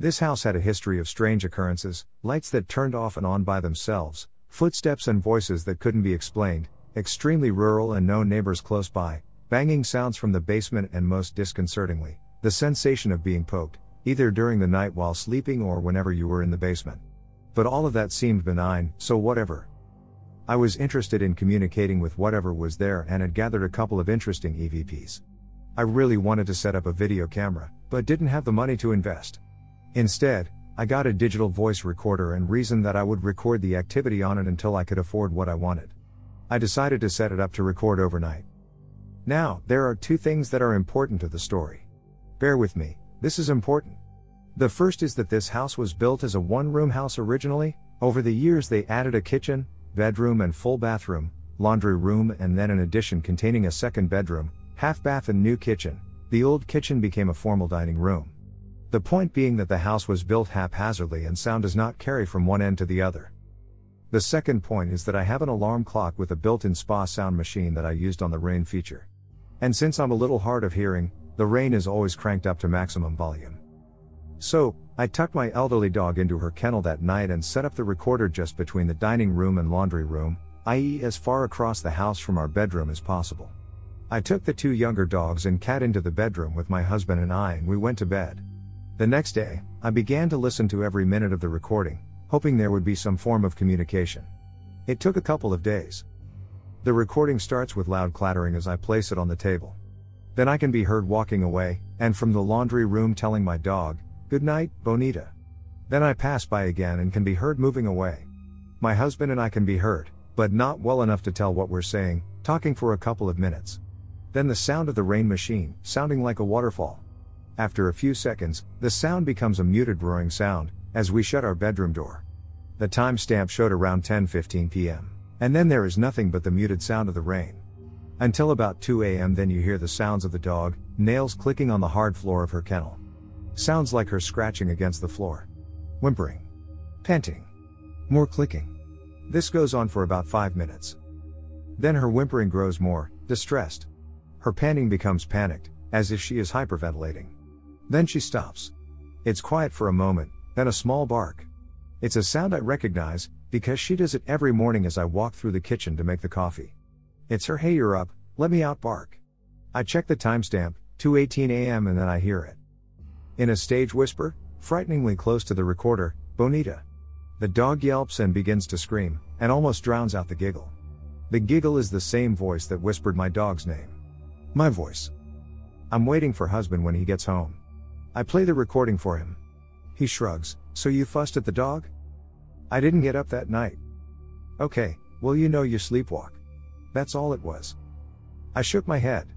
This house had a history of strange occurrences, lights that turned off and on by themselves, footsteps and voices that couldn't be explained, extremely rural and no neighbors close by, banging sounds from the basement and most disconcertingly, the sensation of being poked, either during the night while sleeping or whenever you were in the basement. But all of that seemed benign, so whatever. I was interested in communicating with whatever was there and had gathered a couple of interesting EVPs. I really wanted to set up a video camera, but didn't have the money to invest. Instead, I got a digital voice recorder and reasoned that I would record the activity on it until I could afford what I wanted. I decided to set it up to record overnight. Now, there are two things that are important to the story. Bear with me, this is important. The first is that this house was built as a one room house originally, over the years they added a kitchen, bedroom, and full bathroom, laundry room, and then an addition containing a second bedroom, half bath, and new kitchen. The old kitchen became a formal dining room. The point being that the house was built haphazardly and sound does not carry from one end to the other. The second point is that I have an alarm clock with a built in spa sound machine that I used on the rain feature. And since I'm a little hard of hearing, the rain is always cranked up to maximum volume. So, I tucked my elderly dog into her kennel that night and set up the recorder just between the dining room and laundry room, i.e., as far across the house from our bedroom as possible. I took the two younger dogs and cat into the bedroom with my husband and I, and we went to bed. The next day, I began to listen to every minute of the recording, hoping there would be some form of communication. It took a couple of days. The recording starts with loud clattering as I place it on the table. Then I can be heard walking away, and from the laundry room telling my dog, Good night, Bonita. Then I pass by again and can be heard moving away. My husband and I can be heard, but not well enough to tell what we're saying, talking for a couple of minutes. Then the sound of the rain machine, sounding like a waterfall. After a few seconds, the sound becomes a muted roaring sound, as we shut our bedroom door. The timestamp showed around 10:15 p.m. And then there is nothing but the muted sound of the rain. Until about 2 a.m. then you hear the sounds of the dog, nails clicking on the hard floor of her kennel. Sounds like her scratching against the floor. Whimpering. Panting. More clicking. This goes on for about 5 minutes. Then her whimpering grows more, distressed. Her panting becomes panicked, as if she is hyperventilating. Then she stops. It's quiet for a moment, then a small bark. It's a sound I recognize, because she does it every morning as I walk through the kitchen to make the coffee. It's her hey you're up, let me out bark. I check the timestamp, 2:18 a.m. and then I hear it. In a stage whisper, frighteningly close to the recorder, Bonita. The dog yelps and begins to scream, and almost drowns out the giggle. The giggle is the same voice that whispered my dog's name. My voice. I'm waiting for husband when he gets home. I play the recording for him. He shrugs, so you fussed at the dog? I didn't get up that night. Okay, well you know you sleepwalk. That's all it was. I shook my head.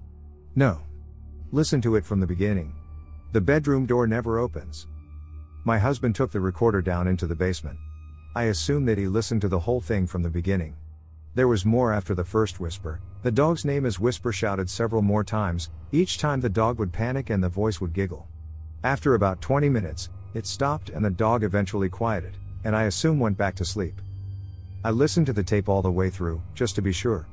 No. Listen to it from the beginning. The bedroom door never opens. My husband took the recorder down into the basement. I assume that he listened to the whole thing from the beginning. There was more after the first whisper. The dog's name is whisper shouted several more times, each time the dog would panic and the voice would giggle. After about 20 minutes, it stopped and the dog eventually quieted, and I assume went back to sleep. I listened to the tape all the way through, just to be sure.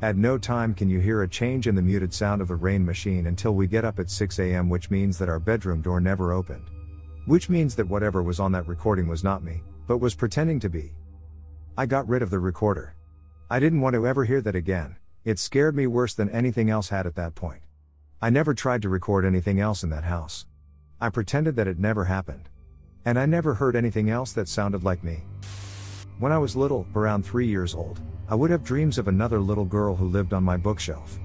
At no time can you hear a change in the muted sound of the rain machine until we get up at 6 am, which means that our bedroom door never opened. Which means that whatever was on that recording was not me, but was pretending to be. I got rid of the recorder. I didn't want to ever hear that again, it scared me worse than anything else had at that point. I never tried to record anything else in that house. I pretended that it never happened. And I never heard anything else that sounded like me. When I was little, around three years old, I would have dreams of another little girl who lived on my bookshelf.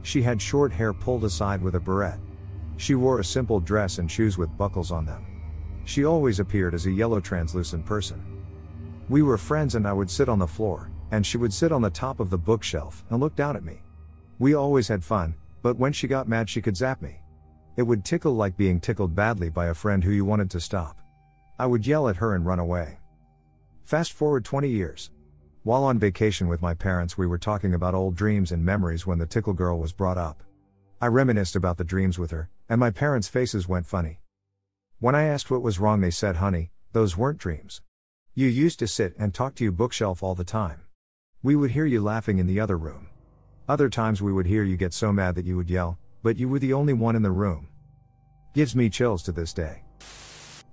She had short hair pulled aside with a beret. She wore a simple dress and shoes with buckles on them. She always appeared as a yellow translucent person. We were friends and I would sit on the floor, and she would sit on the top of the bookshelf and look down at me. We always had fun, but when she got mad, she could zap me. It would tickle like being tickled badly by a friend who you wanted to stop. I would yell at her and run away. Fast forward 20 years. While on vacation with my parents, we were talking about old dreams and memories when the tickle girl was brought up. I reminisced about the dreams with her, and my parents' faces went funny. When I asked what was wrong, they said, Honey, those weren't dreams. You used to sit and talk to your bookshelf all the time. We would hear you laughing in the other room. Other times we would hear you get so mad that you would yell, but you were the only one in the room. Gives me chills to this day.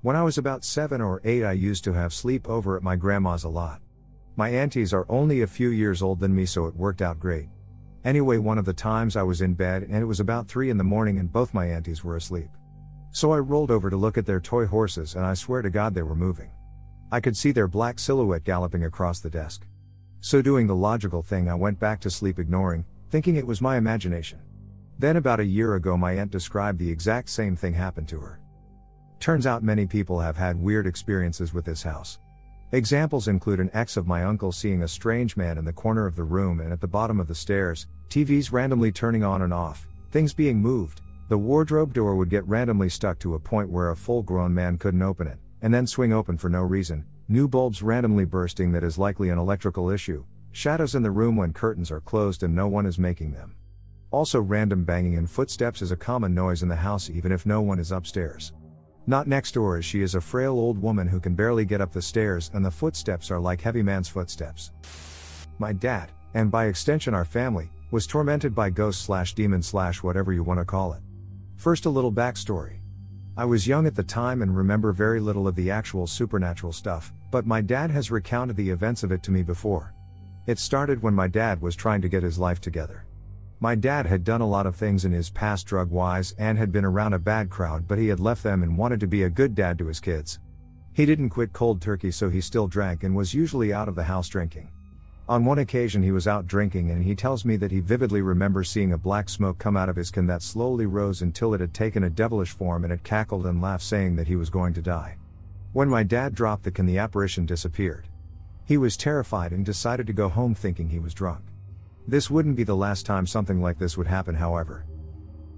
When I was about 7 or 8, I used to have sleep over at my grandma's a lot. My aunties are only a few years old than me, so it worked out great. Anyway, one of the times I was in bed and it was about 3 in the morning and both my aunties were asleep. So I rolled over to look at their toy horses and I swear to God they were moving. I could see their black silhouette galloping across the desk. So doing the logical thing, I went back to sleep ignoring, thinking it was my imagination. Then about a year ago my aunt described the exact same thing happened to her. Turns out many people have had weird experiences with this house. Examples include an ex of my uncle seeing a strange man in the corner of the room and at the bottom of the stairs, TVs randomly turning on and off, things being moved, the wardrobe door would get randomly stuck to a point where a full grown man couldn't open it, and then swing open for no reason, new bulbs randomly bursting that is likely an electrical issue, shadows in the room when curtains are closed and no one is making them. Also, random banging and footsteps is a common noise in the house even if no one is upstairs. Not next door as she is a frail old woman who can barely get up the stairs and the footsteps are like heavy man's footsteps. My dad, and by extension our family, was tormented by ghosts slash demons slash whatever you want to call it. First a little backstory. I was young at the time and remember very little of the actual supernatural stuff, but my dad has recounted the events of it to me before. It started when my dad was trying to get his life together. My dad had done a lot of things in his past drug wise and had been around a bad crowd, but he had left them and wanted to be a good dad to his kids. He didn't quit cold turkey, so he still drank and was usually out of the house drinking. On one occasion, he was out drinking, and he tells me that he vividly remembers seeing a black smoke come out of his can that slowly rose until it had taken a devilish form and it cackled and laughed, saying that he was going to die. When my dad dropped the can, the apparition disappeared. He was terrified and decided to go home thinking he was drunk. This wouldn't be the last time something like this would happen, however.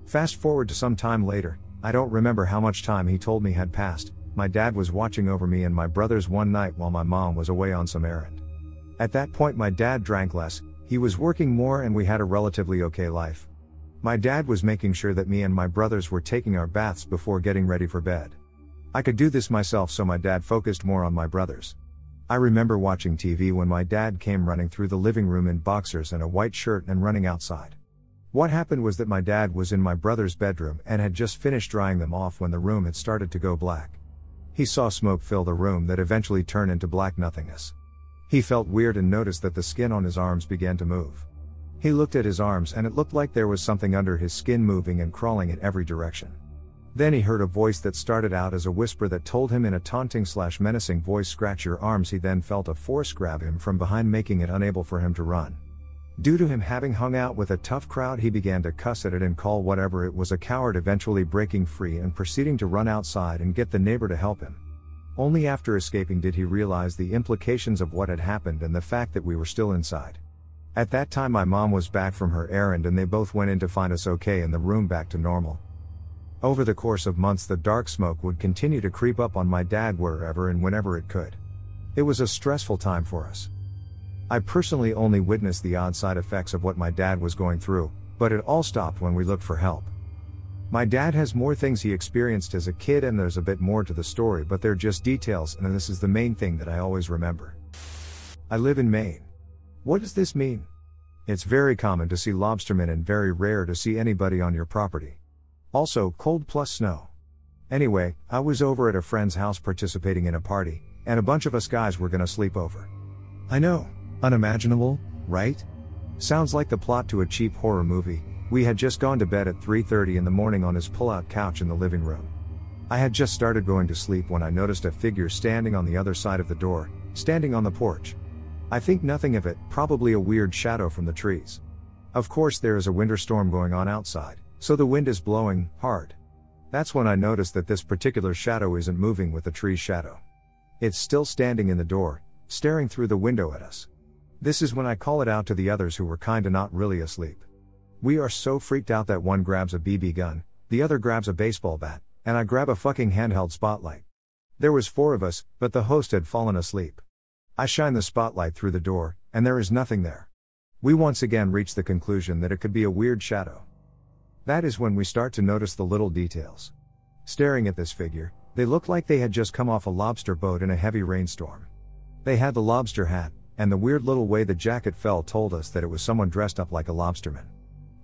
Fast forward to some time later, I don't remember how much time he told me had passed. My dad was watching over me and my brothers one night while my mom was away on some errand. At that point, my dad drank less, he was working more, and we had a relatively okay life. My dad was making sure that me and my brothers were taking our baths before getting ready for bed. I could do this myself, so my dad focused more on my brothers. I remember watching TV when my dad came running through the living room in boxers and a white shirt and running outside. What happened was that my dad was in my brother's bedroom and had just finished drying them off when the room had started to go black. He saw smoke fill the room that eventually turned into black nothingness. He felt weird and noticed that the skin on his arms began to move. He looked at his arms and it looked like there was something under his skin moving and crawling in every direction. Then he heard a voice that started out as a whisper that told him in a taunting slash menacing voice, Scratch your arms. He then felt a force grab him from behind, making it unable for him to run. Due to him having hung out with a tough crowd, he began to cuss at it and call whatever it was a coward, eventually breaking free and proceeding to run outside and get the neighbor to help him. Only after escaping did he realize the implications of what had happened and the fact that we were still inside. At that time, my mom was back from her errand and they both went in to find us okay and the room back to normal. Over the course of months, the dark smoke would continue to creep up on my dad wherever and whenever it could. It was a stressful time for us. I personally only witnessed the odd side effects of what my dad was going through, but it all stopped when we looked for help. My dad has more things he experienced as a kid, and there's a bit more to the story, but they're just details, and this is the main thing that I always remember. I live in Maine. What does this mean? It's very common to see lobstermen and very rare to see anybody on your property. Also, cold plus snow. Anyway, I was over at a friend's house participating in a party, and a bunch of us guys were gonna sleep over. I know, unimaginable, right? Sounds like the plot to a cheap horror movie. We had just gone to bed at 3:30 in the morning on his pull-out couch in the living room. I had just started going to sleep when I noticed a figure standing on the other side of the door, standing on the porch. I think nothing of it, probably a weird shadow from the trees. Of course, there is a winter storm going on outside. So the wind is blowing hard. That's when I notice that this particular shadow isn't moving with the tree's shadow. It's still standing in the door, staring through the window at us. This is when I call it out to the others who were kinda not really asleep. We are so freaked out that one grabs a BB gun, the other grabs a baseball bat, and I grab a fucking handheld spotlight. There was four of us, but the host had fallen asleep. I shine the spotlight through the door, and there is nothing there. We once again reach the conclusion that it could be a weird shadow. That is when we start to notice the little details. Staring at this figure, they looked like they had just come off a lobster boat in a heavy rainstorm. They had the lobster hat, and the weird little way the jacket fell told us that it was someone dressed up like a lobsterman.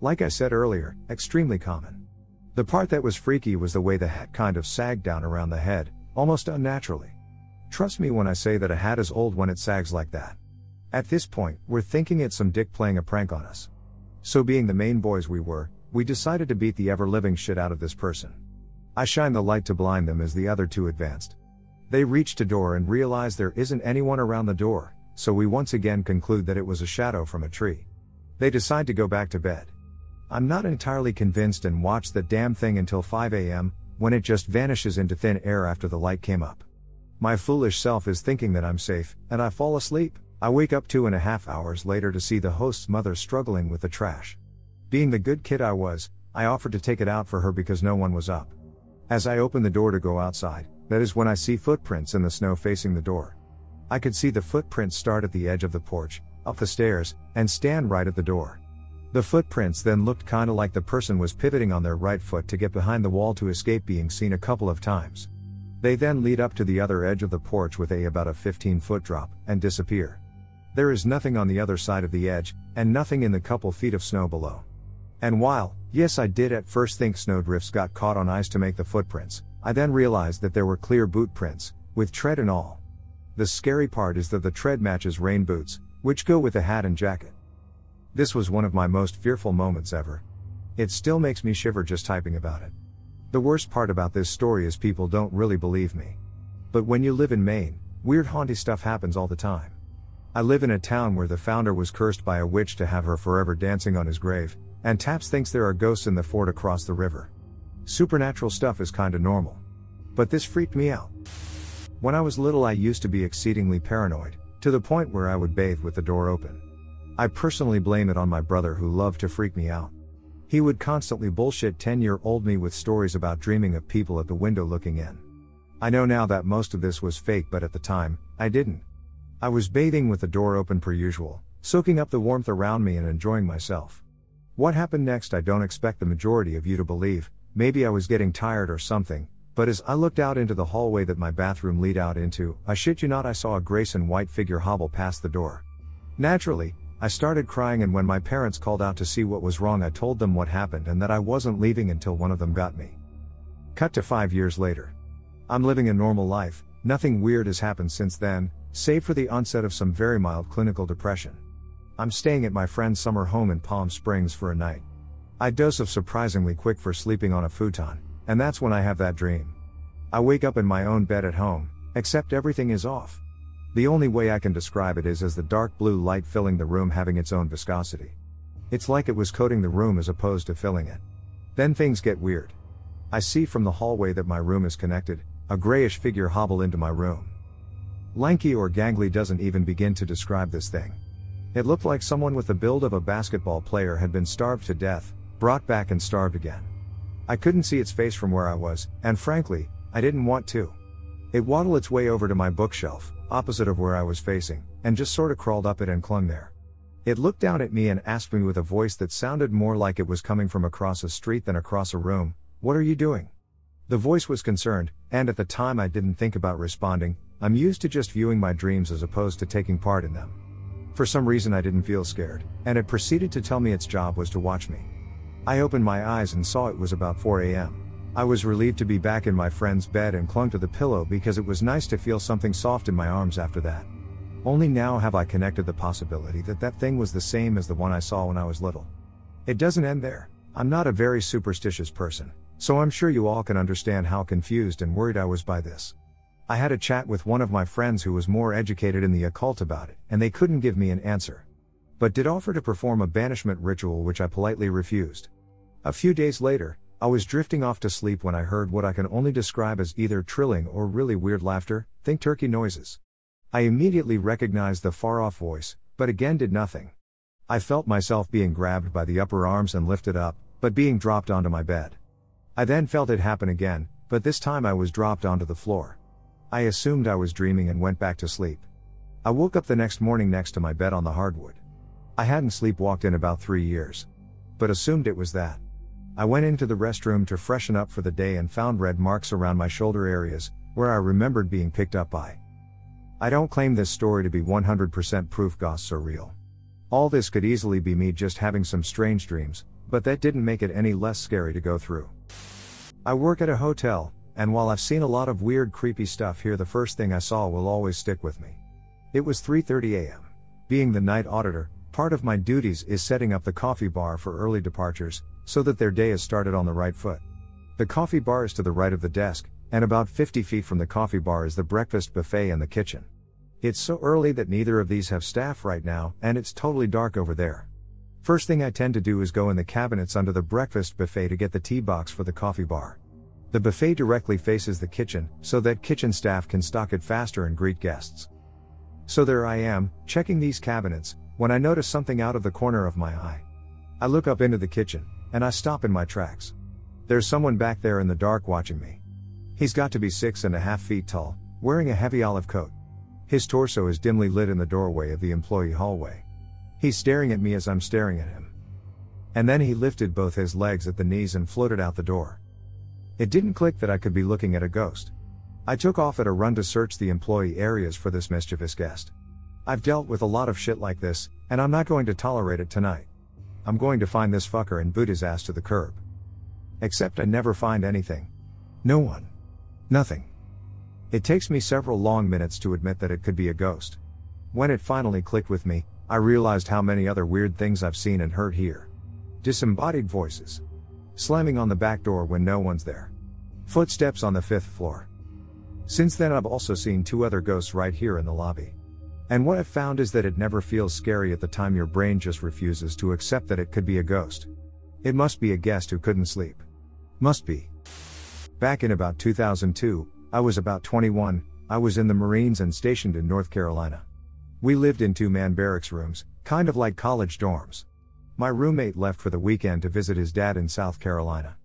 Like I said earlier, extremely common. The part that was freaky was the way the hat kind of sagged down around the head, almost unnaturally. Trust me when I say that a hat is old when it sags like that. At this point, we're thinking it's some dick playing a prank on us. So, being the Maine boys we were, we decided to beat the ever living shit out of this person. I shine the light to blind them as the other two advanced. They reached a door and realize there isn't anyone around the door, so we once again conclude that it was a shadow from a tree. They decide to go back to bed. I'm not entirely convinced and watch the damn thing until 5 am, when it just vanishes into thin air after the light came up. My foolish self is thinking that I'm safe, and I fall asleep. I wake up two and a half hours later to see the host's mother struggling with the trash. Being the good kid I was, I offered to take it out for her because no one was up. As I open the door to go outside, that is when I see footprints in the snow facing the door. I could see the footprints start at the edge of the porch, up the stairs, and stand right at the door. The footprints then looked kinda like the person was pivoting on their right foot to get behind the wall to escape being seen a couple of times. They then lead up to the other edge of the porch with a about a 15 foot drop, and disappear. There is nothing on the other side of the edge, and nothing in the couple feet of snow below. And while, yes, I did at first think snowdrifts got caught on ice to make the footprints, I then realized that there were clear boot prints, with tread and all. The scary part is that the tread matches rain boots, which go with the hat and jacket. This was one of my most fearful moments ever. It still makes me shiver just typing about it. The worst part about this story is people don't really believe me. But when you live in Maine, weird haunty stuff happens all the time. I live in a town where the founder was cursed by a witch to have her forever dancing on his grave, and Taps thinks there are ghosts in the fort across the river. Supernatural stuff is kinda normal. But this freaked me out. When I was little, I used to be exceedingly paranoid, to the point where I would bathe with the door open. I personally blame it on my brother who loved to freak me out. He would constantly bullshit 10 year old me with stories about dreaming of people at the window looking in. I know now that most of this was fake, but at the time, I didn't. I was bathing with the door open per usual, soaking up the warmth around me and enjoying myself. What happened next I don't expect the majority of you to believe, maybe I was getting tired or something, but as I looked out into the hallway that my bathroom lead out into, I shit you not I saw a Grayson white figure hobble past the door. Naturally, I started crying and when my parents called out to see what was wrong I told them what happened and that I wasn't leaving until one of them got me. Cut to five years later. I'm living a normal life, nothing weird has happened since then, save for the onset of some very mild clinical depression. I'm staying at my friend's summer home in Palm Springs for a night. I dose of surprisingly quick for sleeping on a futon, and that's when I have that dream. I wake up in my own bed at home, except everything is off. The only way I can describe it is as the dark blue light filling the room having its own viscosity. It's like it was coating the room as opposed to filling it. Then things get weird. I see from the hallway that my room is connected, a grayish figure hobble into my room. Lanky or gangly doesn't even begin to describe this thing. It looked like someone with the build of a basketball player had been starved to death, brought back and starved again. I couldn't see its face from where I was, and frankly, I didn't want to. It waddled its way over to my bookshelf, opposite of where I was facing, and just sorta crawled up it and clung there. It looked down at me and asked me with a voice that sounded more like it was coming from across a street than across a room, What are you doing? The voice was concerned, and at the time I didn't think about responding, I'm used to just viewing my dreams as opposed to taking part in them. For some reason I didn't feel scared, and it proceeded to tell me its job was to watch me. I opened my eyes and saw it was about 4 a.m. I was relieved to be back in my friend's bed and clung to the pillow because it was nice to feel something soft in my arms after that. Only now have I connected the possibility that that thing was the same as the one I saw when I was little. It doesn't end there. I'm not a very superstitious person, so I'm sure you all can understand how confused and worried I was by this. I had a chat with one of my friends who was more educated in the occult about it, and they couldn't give me an answer. But did offer to perform a banishment ritual which I politely refused. A few days later, I was drifting off to sleep when I heard what I can only describe as either trilling or really weird laughter, think turkey noises. I immediately recognized the far off voice, but again did nothing. I felt myself being grabbed by the upper arms and lifted up, but being dropped onto my bed. I then felt it happen again, but this time I was dropped onto the floor. I assumed I was dreaming and went back to sleep. I woke up the next morning next to my bed on the hardwood. I hadn't sleepwalked in about three years. But assumed it was that. I went into the restroom to freshen up for the day and found red marks around my shoulder areas, where I remembered being picked up by. I don't claim this story to be 100% proof ghosts are real. All this could easily be me just having some strange dreams, but that didn't make it any less scary to go through. I work at a hotel, and while I've seen a lot of weird creepy stuff here the first thing I saw will always stick with me. It was 3:30 a.m. Being the night auditor, part of my duties is setting up the coffee bar for early departures so that their day is started on the right foot. The coffee bar is to the right of the desk, and about 50 feet from the coffee bar is the breakfast buffet and the kitchen. It's so early that neither of these have staff right now, and it's totally dark over there. First thing I tend to do is go in the cabinets under the breakfast buffet to get the tea box for the coffee bar. The buffet directly faces the kitchen, so that kitchen staff can stock it faster and greet guests. So there I am, checking these cabinets, when I notice something out of the corner of my eye. I look up into the kitchen, and I stop in my tracks. There's someone back there in the dark watching me. He's got to be six and a half feet tall, wearing a heavy olive coat. His torso is dimly lit in the doorway of the employee hallway. He's staring at me as I'm staring at him. And then he lifted both his legs at the knees and floated out the door. It didn't click that I could be looking at a ghost. I took off at a run to search the employee areas for this mischievous guest. I've dealt with a lot of shit like this, and I'm not going to tolerate it tonight. I'm going to find this fucker and boot his ass to the curb. Except I never find anything. No one. Nothing. It takes me several long minutes to admit that it could be a ghost. When it finally clicked with me, I realized how many other weird things I've seen and heard here. Disembodied voices. Slamming on the back door when no one's there. Footsteps on the fifth floor. Since then, I've also seen two other ghosts right here in the lobby. And what I've found is that it never feels scary at the time your brain just refuses to accept that it could be a ghost. It must be a guest who couldn't sleep. Must be. Back in about 2002, I was about 21, I was in the Marines and stationed in North Carolina. We lived in two man barracks rooms, kind of like college dorms. My roommate left for the weekend to visit his dad in South Carolina.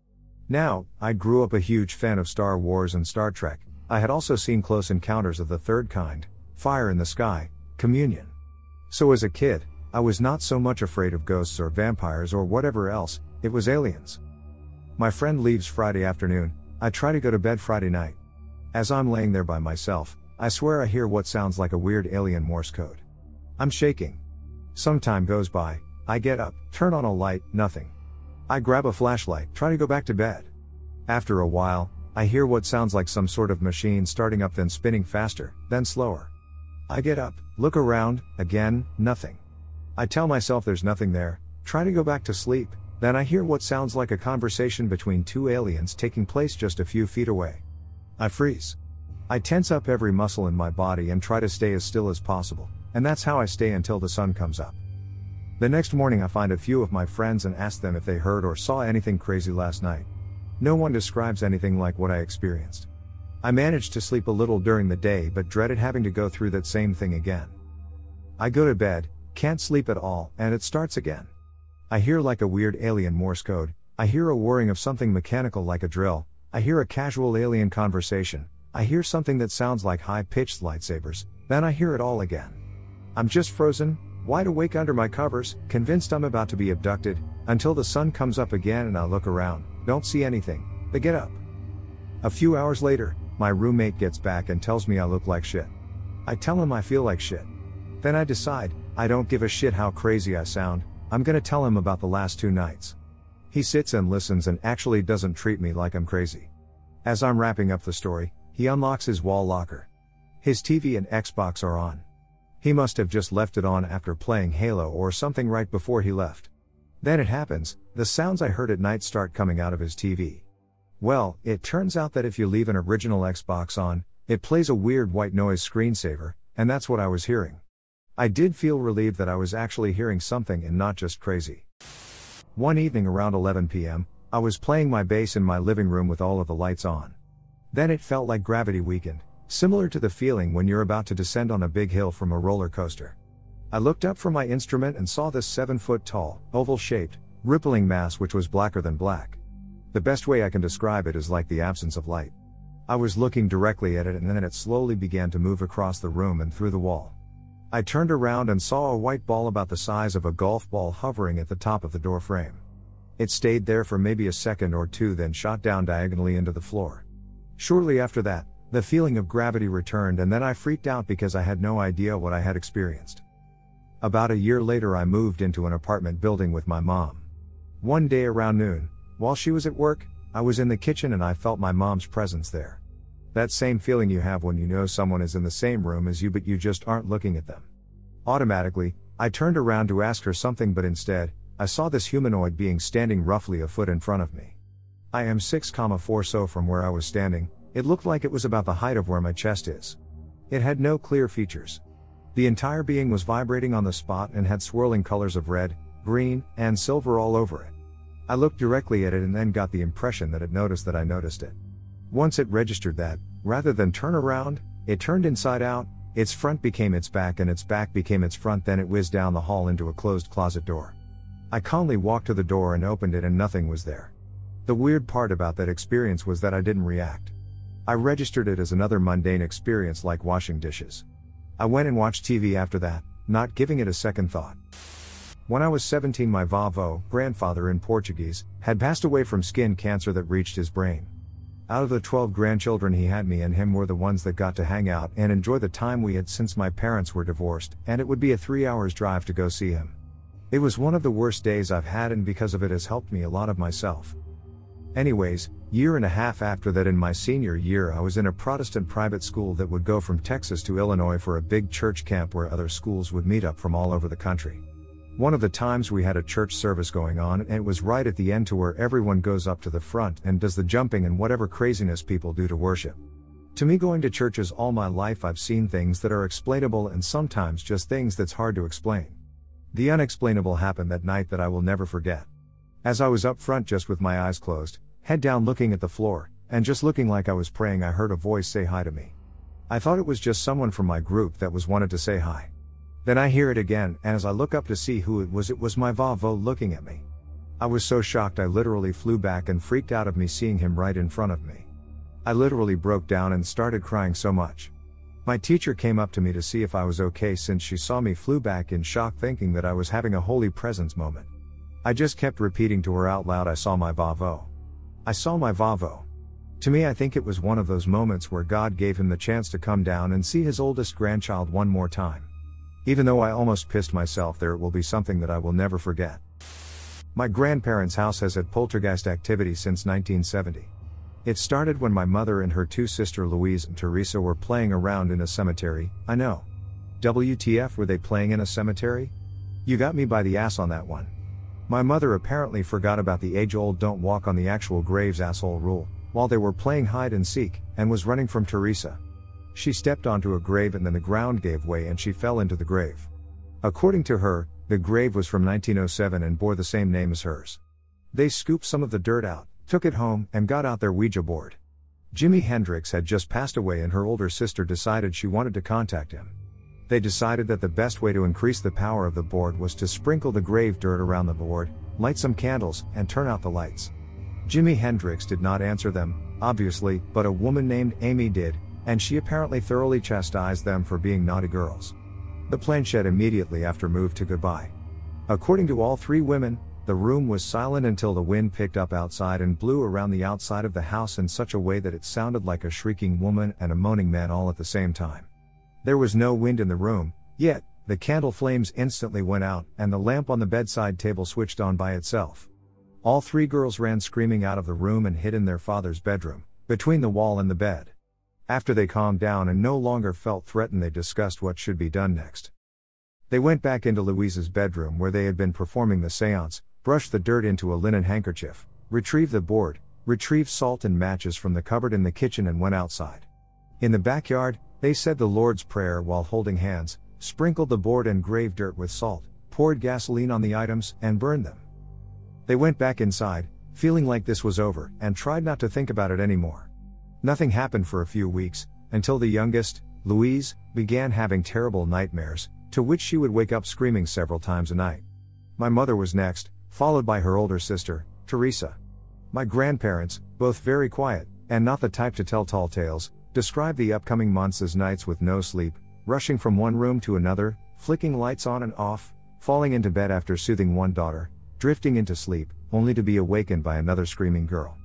Now, I grew up a huge fan of Star Wars and Star Trek. I had also seen Close Encounters of the Third Kind, Fire in the Sky, Communion. So as a kid, I was not so much afraid of ghosts or vampires or whatever else, it was aliens. My friend leaves Friday afternoon, I try to go to bed Friday night. As I'm laying there by myself, I swear I hear what sounds like a weird alien Morse code. I'm shaking. Some time goes by, I get up, turn on a light, nothing. I grab a flashlight, try to go back to bed. After a while, I hear what sounds like some sort of machine starting up then spinning faster, then slower. I get up, look around, again, nothing. I tell myself there's nothing there, try to go back to sleep, then I hear what sounds like a conversation between two aliens taking place just a few feet away. I freeze. I tense up every muscle in my body and try to stay as still as possible, and that's how I stay until the sun comes up. The next morning, I find a few of my friends and ask them if they heard or saw anything crazy last night. No one describes anything like what I experienced. I managed to sleep a little during the day but dreaded having to go through that same thing again. I go to bed, can't sleep at all, and it starts again. I hear like a weird alien Morse code, I hear a whirring of something mechanical like a drill, I hear a casual alien conversation, I hear something that sounds like high pitched lightsabers, then I hear it all again. I'm just frozen, wide awake under my covers, convinced I'm about to be abducted, until the sun comes up again and I look around, don't see anything, but get up. A few hours later, my roommate gets back and tells me I look like shit. I tell him I feel like shit. Then I decide, I don't give a shit how crazy I sound, I'm gonna tell him about the last two nights. He sits and listens and actually doesn't treat me like I'm crazy. As I'm wrapping up the story, he unlocks his wall locker. His TV and Xbox are on. He must have just left it on after playing Halo or something right before he left. Then it happens, the sounds I heard at night start coming out of his TV. Well, it turns out that if you leave an original Xbox on, it plays a weird white noise screensaver, and that's what I was hearing. I did feel relieved that I was actually hearing something and not just crazy. One evening around 11 pm, I was playing my bass in my living room with all of the lights on. Then it felt like gravity weakened, Similar to the feeling when you're about to descend on a big hill from a roller coaster. I looked up from my instrument and saw this 7 foot tall, oval shaped, rippling mass which was blacker than black. The best way I can describe it is like the absence of light. I was looking directly at it and then it slowly began to move across the room and through the wall. I turned around and saw a white ball about the size of a golf ball hovering at the top of the door frame. It stayed there for maybe a second or two then shot down diagonally into the floor. Shortly after that, the feeling of gravity returned and then I freaked out because I had no idea what I had experienced. About a year later, I moved into an apartment building with my mom. One day around noon, while she was at work, I was in the kitchen and I felt my mom's presence there. That same feeling you have when you know someone is in the same room as you but you just aren't looking at them. Automatically, I turned around to ask her something but instead, I saw this humanoid being standing roughly a foot in front of me. I am 6,4 so from where I was standing, it looked like it was about the height of where my chest is. It had no clear features. The entire being was vibrating on the spot and had swirling colors of red, green, and silver all over it. I looked directly at it and then got the impression that it noticed that I noticed it. Once it registered that, rather than turn around, it turned inside out, its front became its back and its back became its front, then it whizzed down the hall into a closed closet door. I calmly walked to the door and opened it and nothing was there. The weird part about that experience was that I didn't react. I registered it as another mundane experience like washing dishes. I went and watched TV after that, not giving it a second thought. When I was 17, my vavo, grandfather in Portuguese, had passed away from skin cancer that reached his brain. Out of the 12 grandchildren he had, me and him were the ones that got to hang out and enjoy the time we had since my parents were divorced, and it would be a three hours drive to go see him. It was one of the worst days I've had, and because of it has helped me a lot of myself. Anyways, year and a half after that in my senior year I was in a Protestant private school that would go from Texas to Illinois for a big church camp where other schools would meet up from all over the country. One of the times we had a church service going on and it was right at the end to where everyone goes up to the front and does the jumping and whatever craziness people do to worship. To me going to churches all my life I've seen things that are explainable and sometimes just things that's hard to explain. The unexplainable happened that night that I will never forget. As I was up front just with my eyes closed, head down looking at the floor, and just looking like I was praying, I heard a voice say hi to me. I thought it was just someone from my group that was wanted to say hi. Then I hear it again, and as I look up to see who it was, it was my Vavo looking at me. I was so shocked I literally flew back and freaked out of me seeing him right in front of me. I literally broke down and started crying so much. My teacher came up to me to see if I was okay since she saw me flew back in shock thinking that I was having a holy presence moment. I just kept repeating to her out loud I saw my Vavo. I saw my Vavo. To me, I think it was one of those moments where God gave him the chance to come down and see his oldest grandchild one more time. Even though I almost pissed myself there, it will be something that I will never forget. My grandparents' house has had poltergeist activity since 1970. It started when my mother and her two sister Louise and Teresa were playing around in a cemetery, I know. WTF were they playing in a cemetery? You got me by the ass on that one. My mother apparently forgot about the age old don't walk on the actual graves asshole rule, while they were playing hide and seek, and was running from Teresa. She stepped onto a grave and then the ground gave way and she fell into the grave. According to her, the grave was from 1907 and bore the same name as hers. They scooped some of the dirt out, took it home, and got out their Ouija board. Jimi Hendrix had just passed away and her older sister decided she wanted to contact him they decided that the best way to increase the power of the board was to sprinkle the grave dirt around the board, light some candles, and turn out the lights. Jimi Hendrix did not answer them, obviously, but a woman named Amy did, and she apparently thoroughly chastised them for being naughty girls. The planchette immediately after moved to goodbye. According to all three women, the room was silent until the wind picked up outside and blew around the outside of the house in such a way that it sounded like a shrieking woman and a moaning man all at the same time. There was no wind in the room, yet, the candle flames instantly went out, and the lamp on the bedside table switched on by itself. All three girls ran screaming out of the room and hid in their father's bedroom, between the wall and the bed. After they calmed down and no longer felt threatened, they discussed what should be done next. They went back into Louise's bedroom where they had been performing the seance, brushed the dirt into a linen handkerchief, retrieved the board, retrieved salt and matches from the cupboard in the kitchen, and went outside. In the backyard, they said the Lord's Prayer while holding hands, sprinkled the board and grave dirt with salt, poured gasoline on the items, and burned them. They went back inside, feeling like this was over, and tried not to think about it anymore. Nothing happened for a few weeks, until the youngest, Louise, began having terrible nightmares, to which she would wake up screaming several times a night. My mother was next, followed by her older sister, Teresa. My grandparents, both very quiet, and not the type to tell tall tales, Describe the upcoming months as nights with no sleep, rushing from one room to another, flicking lights on and off, falling into bed after soothing one daughter, drifting into sleep, only to be awakened by another screaming girl.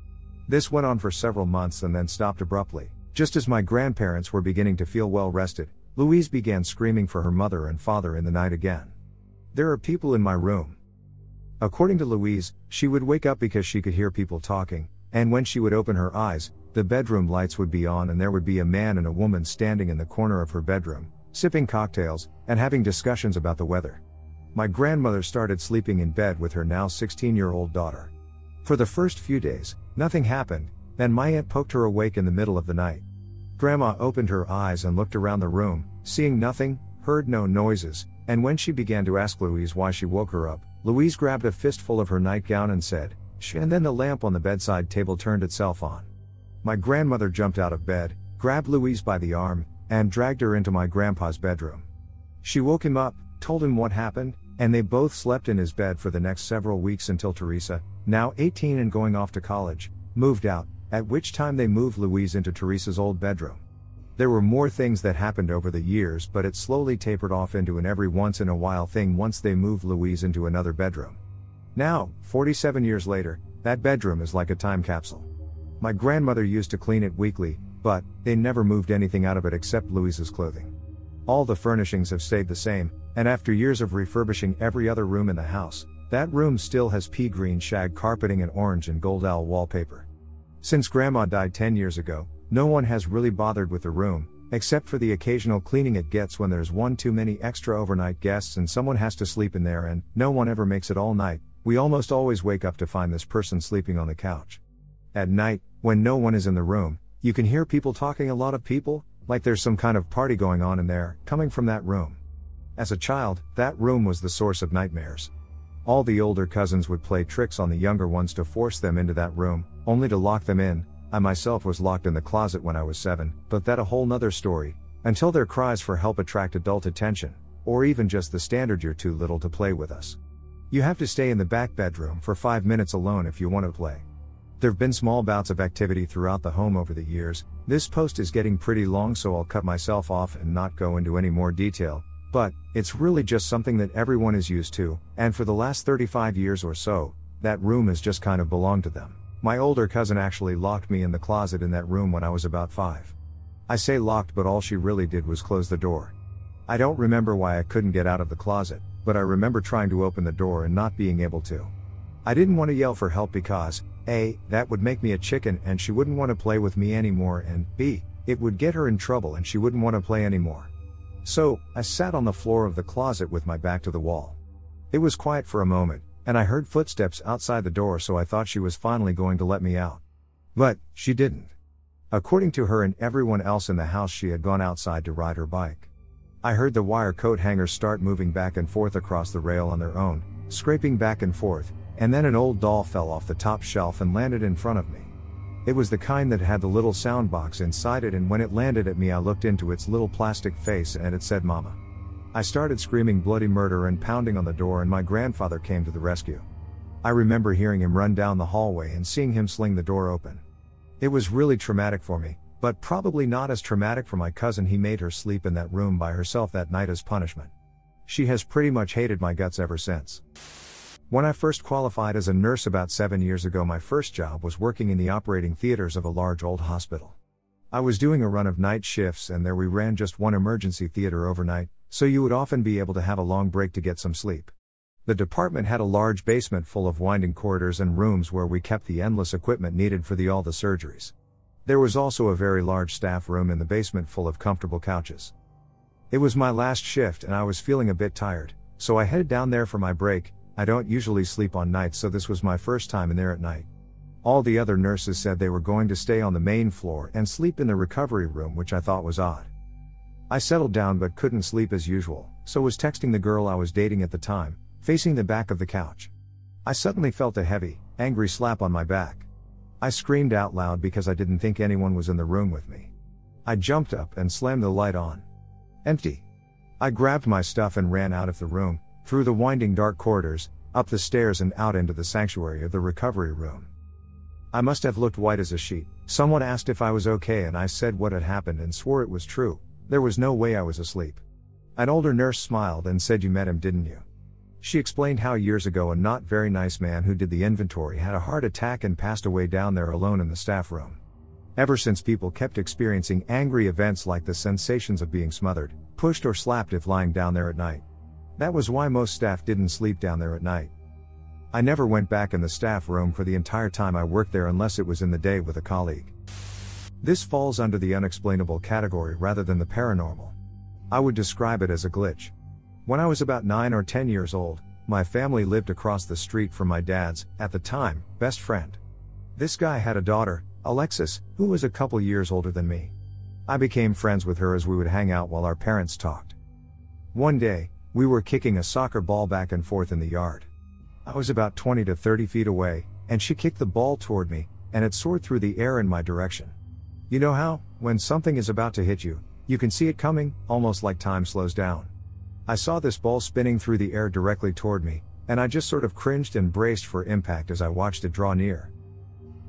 This went on for several months and then stopped abruptly. Just as my grandparents were beginning to feel well rested, Louise began screaming for her mother and father in the night again. There are people in my room. According to Louise, she would wake up because she could hear people talking, and when she would open her eyes, the bedroom lights would be on and there would be a man and a woman standing in the corner of her bedroom, sipping cocktails, and having discussions about the weather. My grandmother started sleeping in bed with her now 16 year old daughter. For the first few days, nothing happened, then my aunt poked her awake in the middle of the night. Grandma opened her eyes and looked around the room, seeing nothing, heard no noises, and when she began to ask Louise why she woke her up, Louise grabbed a fistful of her nightgown and said, Shh, and then the lamp on the bedside table turned itself on. My grandmother jumped out of bed, grabbed Louise by the arm, and dragged her into my grandpa's bedroom. She woke him up, told him what happened, and they both slept in his bed for the next several weeks until Teresa, now 18 and going off to college, moved out, at which time they moved Louise into Teresa's old bedroom. There were more things that happened over the years, but it slowly tapered off into an every once in a while thing once they moved Louise into another bedroom. Now, 47 years later, that bedroom is like a time capsule. My grandmother used to clean it weekly, but they never moved anything out of it except Louise's clothing. All the furnishings have stayed the same, and after years of refurbishing every other room in the house, that room still has pea green shag carpeting and orange and gold owl wallpaper. Since grandma died 10 years ago, no one has really bothered with the room, except for the occasional cleaning it gets when there's one too many extra overnight guests and someone has to sleep in there and no one ever makes it all night. We almost always wake up to find this person sleeping on the couch. At night, when no one is in the room, you can hear people talking a lot of people, like there's some kind of party going on in there, coming from that room. As a child, that room was the source of nightmares. All the older cousins would play tricks on the younger ones to force them into that room, only to lock them in, I myself was locked in the closet when I was seven, but that a whole nother story, until their cries for help attract adult attention, or even just the standard you're too little to play with us. You have to stay in the back bedroom for five minutes alone if you want to play. There've been small bouts of activity throughout the home over the years. This post is getting pretty long, so I'll cut myself off and not go into any more detail, but it's really just something that everyone is used to, and for the last 35 years or so, that room has just kind of belonged to them. My older cousin actually locked me in the closet in that room when I was about five. I say locked, but all she really did was close the door. I don't remember why I couldn't get out of the closet, but I remember trying to open the door and not being able to. I didn't want to yell for help because, A, that would make me a chicken and she wouldn't want to play with me anymore, and B, it would get her in trouble and she wouldn't want to play anymore. So, I sat on the floor of the closet with my back to the wall. It was quiet for a moment, and I heard footsteps outside the door, so I thought she was finally going to let me out. But, she didn't. According to her and everyone else in the house, she had gone outside to ride her bike. I heard the wire coat hangers start moving back and forth across the rail on their own, scraping back and forth, and then an old doll fell off the top shelf and landed in front of me. It was the kind that had the little sound box inside it, and when it landed at me, I looked into its little plastic face and it said, Mama. I started screaming bloody murder and pounding on the door, and my grandfather came to the rescue. I remember hearing him run down the hallway and seeing him sling the door open. It was really traumatic for me, but probably not as traumatic for my cousin. He made her sleep in that room by herself that night as punishment. She has pretty much hated my guts ever since. When I first qualified as a nurse about seven years ago, my first job was working in the operating theaters of a large old hospital. I was doing a run of night shifts, and there we ran just one emergency theater overnight, so you would often be able to have a long break to get some sleep. The department had a large basement full of winding corridors and rooms where we kept the endless equipment needed for the all the surgeries. There was also a very large staff room in the basement full of comfortable couches. It was my last shift and I was feeling a bit tired, so I headed down there for my break. I don't usually sleep on nights, so this was my first time in there at night. All the other nurses said they were going to stay on the main floor and sleep in the recovery room, which I thought was odd. I settled down but couldn't sleep as usual, so was texting the girl I was dating at the time, facing the back of the couch. I suddenly felt a heavy, angry slap on my back. I screamed out loud because I didn't think anyone was in the room with me. I jumped up and slammed the light on. Empty. I grabbed my stuff and ran out of the room, through the winding dark corridors, up the stairs and out into the sanctuary of the recovery room. I must have looked white as a sheet. Someone asked if I was okay and I said what had happened and swore it was true. There was no way I was asleep. An older nurse smiled and said, You met him, didn't you? She explained how years ago a not very nice man who did the inventory had a heart attack and passed away down there alone in the staff room. Ever since people kept experiencing angry events like the sensations of being smothered, pushed, or slapped if lying down there at night. That was why most staff didn't sleep down there at night. I never went back in the staff room for the entire time I worked there unless it was in the day with a colleague. This falls under the unexplainable category rather than the paranormal. I would describe it as a glitch. When I was about 9 or 10 years old, my family lived across the street from my dad's, at the time, best friend. This guy had a daughter, Alexis, who was a couple years older than me. I became friends with her as we would hang out while our parents talked. One day, we were kicking a soccer ball back and forth in the yard. I was about 20 to 30 feet away, and she kicked the ball toward me, and it soared through the air in my direction. You know how, when something is about to hit you, you can see it coming, almost like time slows down. I saw this ball spinning through the air directly toward me, and I just sort of cringed and braced for impact as I watched it draw near.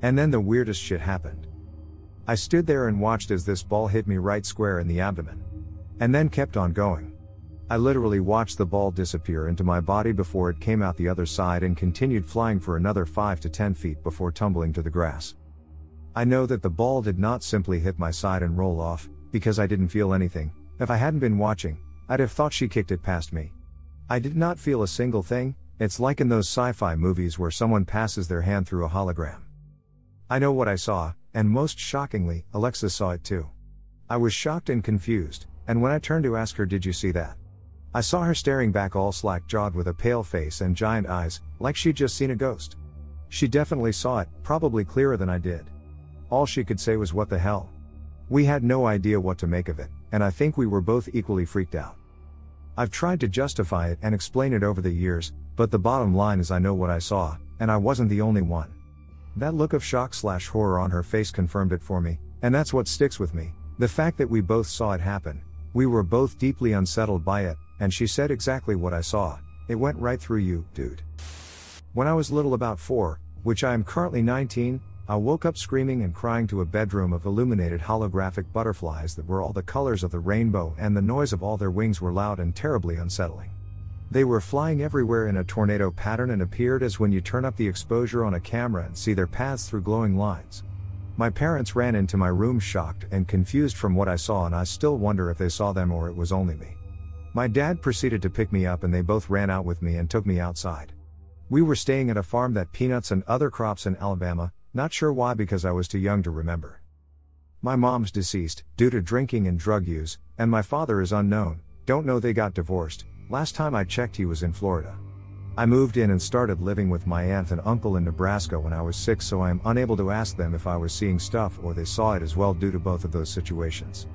And then the weirdest shit happened. I stood there and watched as this ball hit me right square in the abdomen. And then kept on going. I literally watched the ball disappear into my body before it came out the other side and continued flying for another 5 to 10 feet before tumbling to the grass. I know that the ball did not simply hit my side and roll off, because I didn't feel anything. If I hadn't been watching, I'd have thought she kicked it past me. I did not feel a single thing, it's like in those sci fi movies where someone passes their hand through a hologram. I know what I saw, and most shockingly, Alexa saw it too. I was shocked and confused, and when I turned to ask her, Did you see that? I saw her staring back all slack jawed with a pale face and giant eyes, like she'd just seen a ghost. She definitely saw it, probably clearer than I did. All she could say was, What the hell? We had no idea what to make of it, and I think we were both equally freaked out. I've tried to justify it and explain it over the years, but the bottom line is I know what I saw, and I wasn't the only one. That look of shock slash horror on her face confirmed it for me, and that's what sticks with me. The fact that we both saw it happen. We were both deeply unsettled by it, and she said exactly what I saw. It went right through you, dude. When I was little about four, which I am currently 19, I woke up screaming and crying to a bedroom of illuminated holographic butterflies that were all the colors of the rainbow, and the noise of all their wings were loud and terribly unsettling. They were flying everywhere in a tornado pattern and appeared as when you turn up the exposure on a camera and see their paths through glowing lines. My parents ran into my room shocked and confused from what I saw, and I still wonder if they saw them or it was only me. My dad proceeded to pick me up, and they both ran out with me and took me outside. We were staying at a farm that peanuts and other crops in Alabama, not sure why because I was too young to remember. My mom's deceased, due to drinking and drug use, and my father is unknown, don't know they got divorced, last time I checked he was in Florida. I moved in and started living with my aunt and uncle in Nebraska when I was six, so I am unable to ask them if I was seeing stuff or they saw it as well due to both of those situations.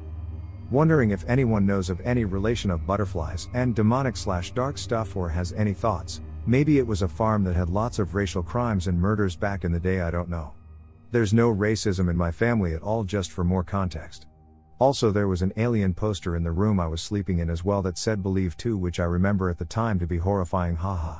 Wondering if anyone knows of any relation of butterflies and demonic slash dark stuff or has any thoughts, Maybe it was a farm that had lots of racial crimes and murders back in the day, I don't know. There's no racism in my family at all, just for more context. Also, there was an alien poster in the room I was sleeping in as well that said Believe too, which I remember at the time to be horrifying, haha.